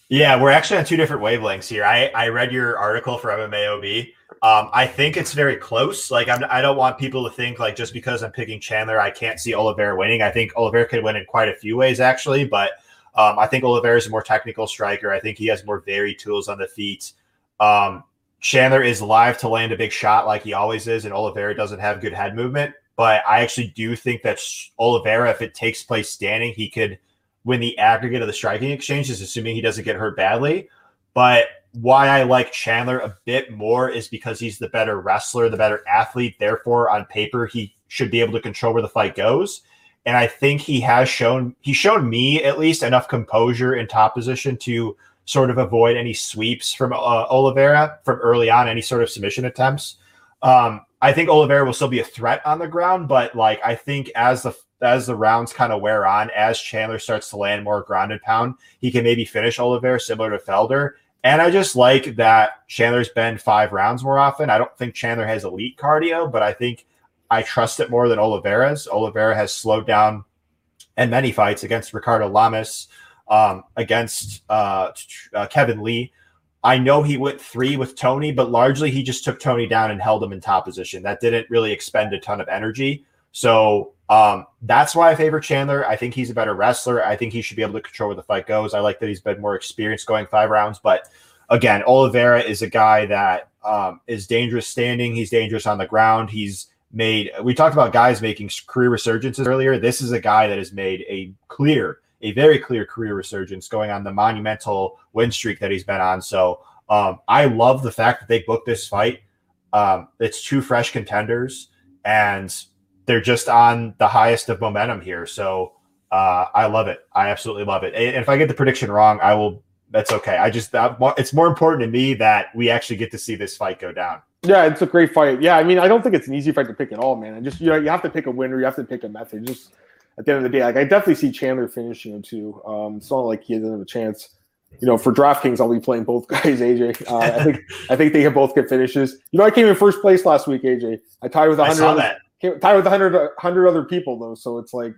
Speaker 2: Yeah, we're actually on two different wavelengths here. I, I read your article for MMAOB. Um, I think it's very close. Like I'm, I don't want people to think like just because I'm picking Chandler, I can't see Oliveira winning. I think Oliveira could win in quite a few ways actually, but um, I think Oliveira is a more technical striker. I think he has more varied tools on the feet. Um, Chandler is live to land a big shot like he always is, and Oliveira doesn't have good head movement. But I actually do think that Oliveira, if it takes place standing, he could win the aggregate of the striking exchanges, assuming he doesn't get hurt badly. But why I like Chandler a bit more is because he's the better wrestler, the better athlete. Therefore, on paper, he should be able to control where the fight goes. And I think he has shown he's shown me at least enough composure in top position to sort of avoid any sweeps from uh, Oliveira from early on, any sort of submission attempts. Um, I think Oliveira will still be a threat on the ground, but like I think as the as the rounds kind of wear on, as Chandler starts to land more grounded pound, he can maybe finish Oliveira similar to Felder. And I just like that Chandler's been five rounds more often. I don't think Chandler has elite cardio, but I think I trust it more than Oliveira's. Oliveira has slowed down in many fights against Ricardo Lamas, um, against uh, uh, Kevin Lee. I know he went three with Tony, but largely he just took Tony down and held him in top position. That didn't really expend a ton of energy. So um, that's why I favor Chandler. I think he's a better wrestler. I think he should be able to control where the fight goes. I like that he's been more experienced going five rounds. But again, Oliveira is a guy that um, is dangerous standing. He's dangerous on the ground. He's made, we talked about guys making career resurgences earlier. This is a guy that has made a clear, a very clear career resurgence going on the monumental win streak that he's been on. So um, I love the fact that they booked this fight. Um, it's two fresh contenders. And they're just on the highest of momentum here. So uh, I love it. I absolutely love it. And if I get the prediction wrong, I will. That's okay. I just that, it's more important to me that we actually get to see this fight go down.
Speaker 1: Yeah, it's a great fight. Yeah, I mean, I don't think it's an easy fight to pick at all, man. And just you know, you have to pick a winner. You have to pick a method. Just at the end of the day, like I definitely see Chandler finishing him too. Um, it's not like he doesn't have a chance. You know, for DraftKings, I'll be playing both guys. AJ, uh, I think I think they can both get finishes. You know, I came in first place last week. AJ, I tied with 100. I saw that tied with 100, 100 other people though, so it's like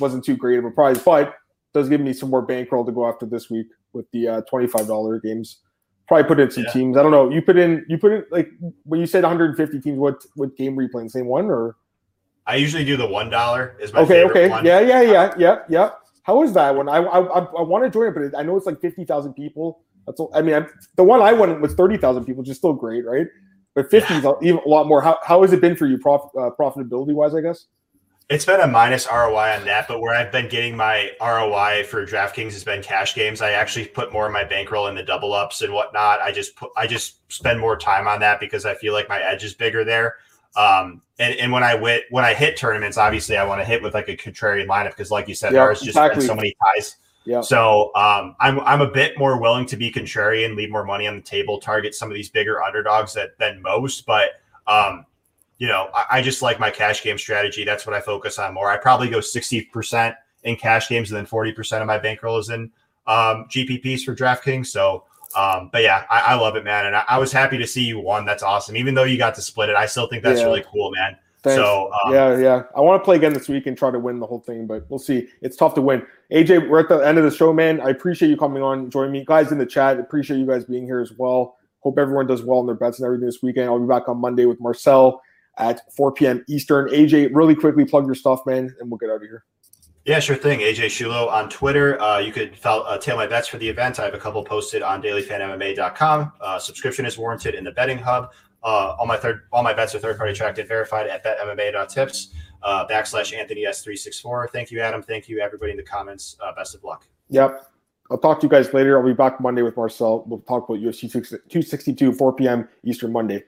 Speaker 1: wasn't too great of a prize, but does give me some more bankroll to go after this week with the uh, $25 games. Probably put in some yeah. teams. I don't know. You put in you put in like when you said 150 teams. What what game were you playing? Same one or?
Speaker 2: I usually do the one dollar. Is my
Speaker 1: okay. okay. One. Yeah. Yeah. Yeah. Yeah. Yeah. How is that one? I I I want to join it, but I know it's like 50,000 people. That's all, I mean, I'm, the one I went was 30,000 people, which is still great, right? But 50 is even a lot more. How, how has it been for you, prof, uh, profitability wise, I guess?
Speaker 2: It's been a minus ROI on that, but where I've been getting my ROI for DraftKings has been cash games. I actually put more of my bankroll in the double ups and whatnot. I just put, I just spend more time on that because I feel like my edge is bigger there. Um, and, and when I went when I hit tournaments, obviously I want to hit with like a contrarian lineup because, like you said, yep, there's just exactly. so many ties. Yeah. So um, I'm I'm a bit more willing to be contrarian, leave more money on the table, target some of these bigger underdogs that than most. But um, you know, I, I, just like my cash game strategy. That's what I focus on more. I probably go 60% in cash games and then 40% of my bankroll is in um, GPPs for DraftKings. So um, but yeah, I, I, love it, man. And I, I, was happy to see you won. That's awesome. Even though you got to split it, I still think that's yeah. really cool, man. Thanks. So
Speaker 1: um, yeah, yeah, I want to play again this week and try to win the whole thing, but we'll see. It's tough to win. AJ, we're at the end of the show, man. I appreciate you coming on, join me, guys in the chat. Appreciate you guys being here as well. Hope everyone does well in their bets and everything this weekend. I'll be back on Monday with Marcel at 4 p.m. Eastern. AJ, really quickly plug your stuff, man, and we'll get out of here.
Speaker 2: Yeah, sure thing. AJ Schullo on Twitter. Uh, you could follow, uh, tail my bets for the event. I have a couple posted on dailyfanmma.com. Uh, subscription is warranted in the betting hub. Uh, all my third, all my bets are third party tracked and verified at betmma.tips uh, backslash Anthony S364. Thank you, Adam. Thank you, everybody in the comments. Uh, best of luck.
Speaker 1: Yep. I'll talk to you guys later. I'll be back Monday with Marcel. We'll talk about UFC 262, 4 p.m. Eastern Monday.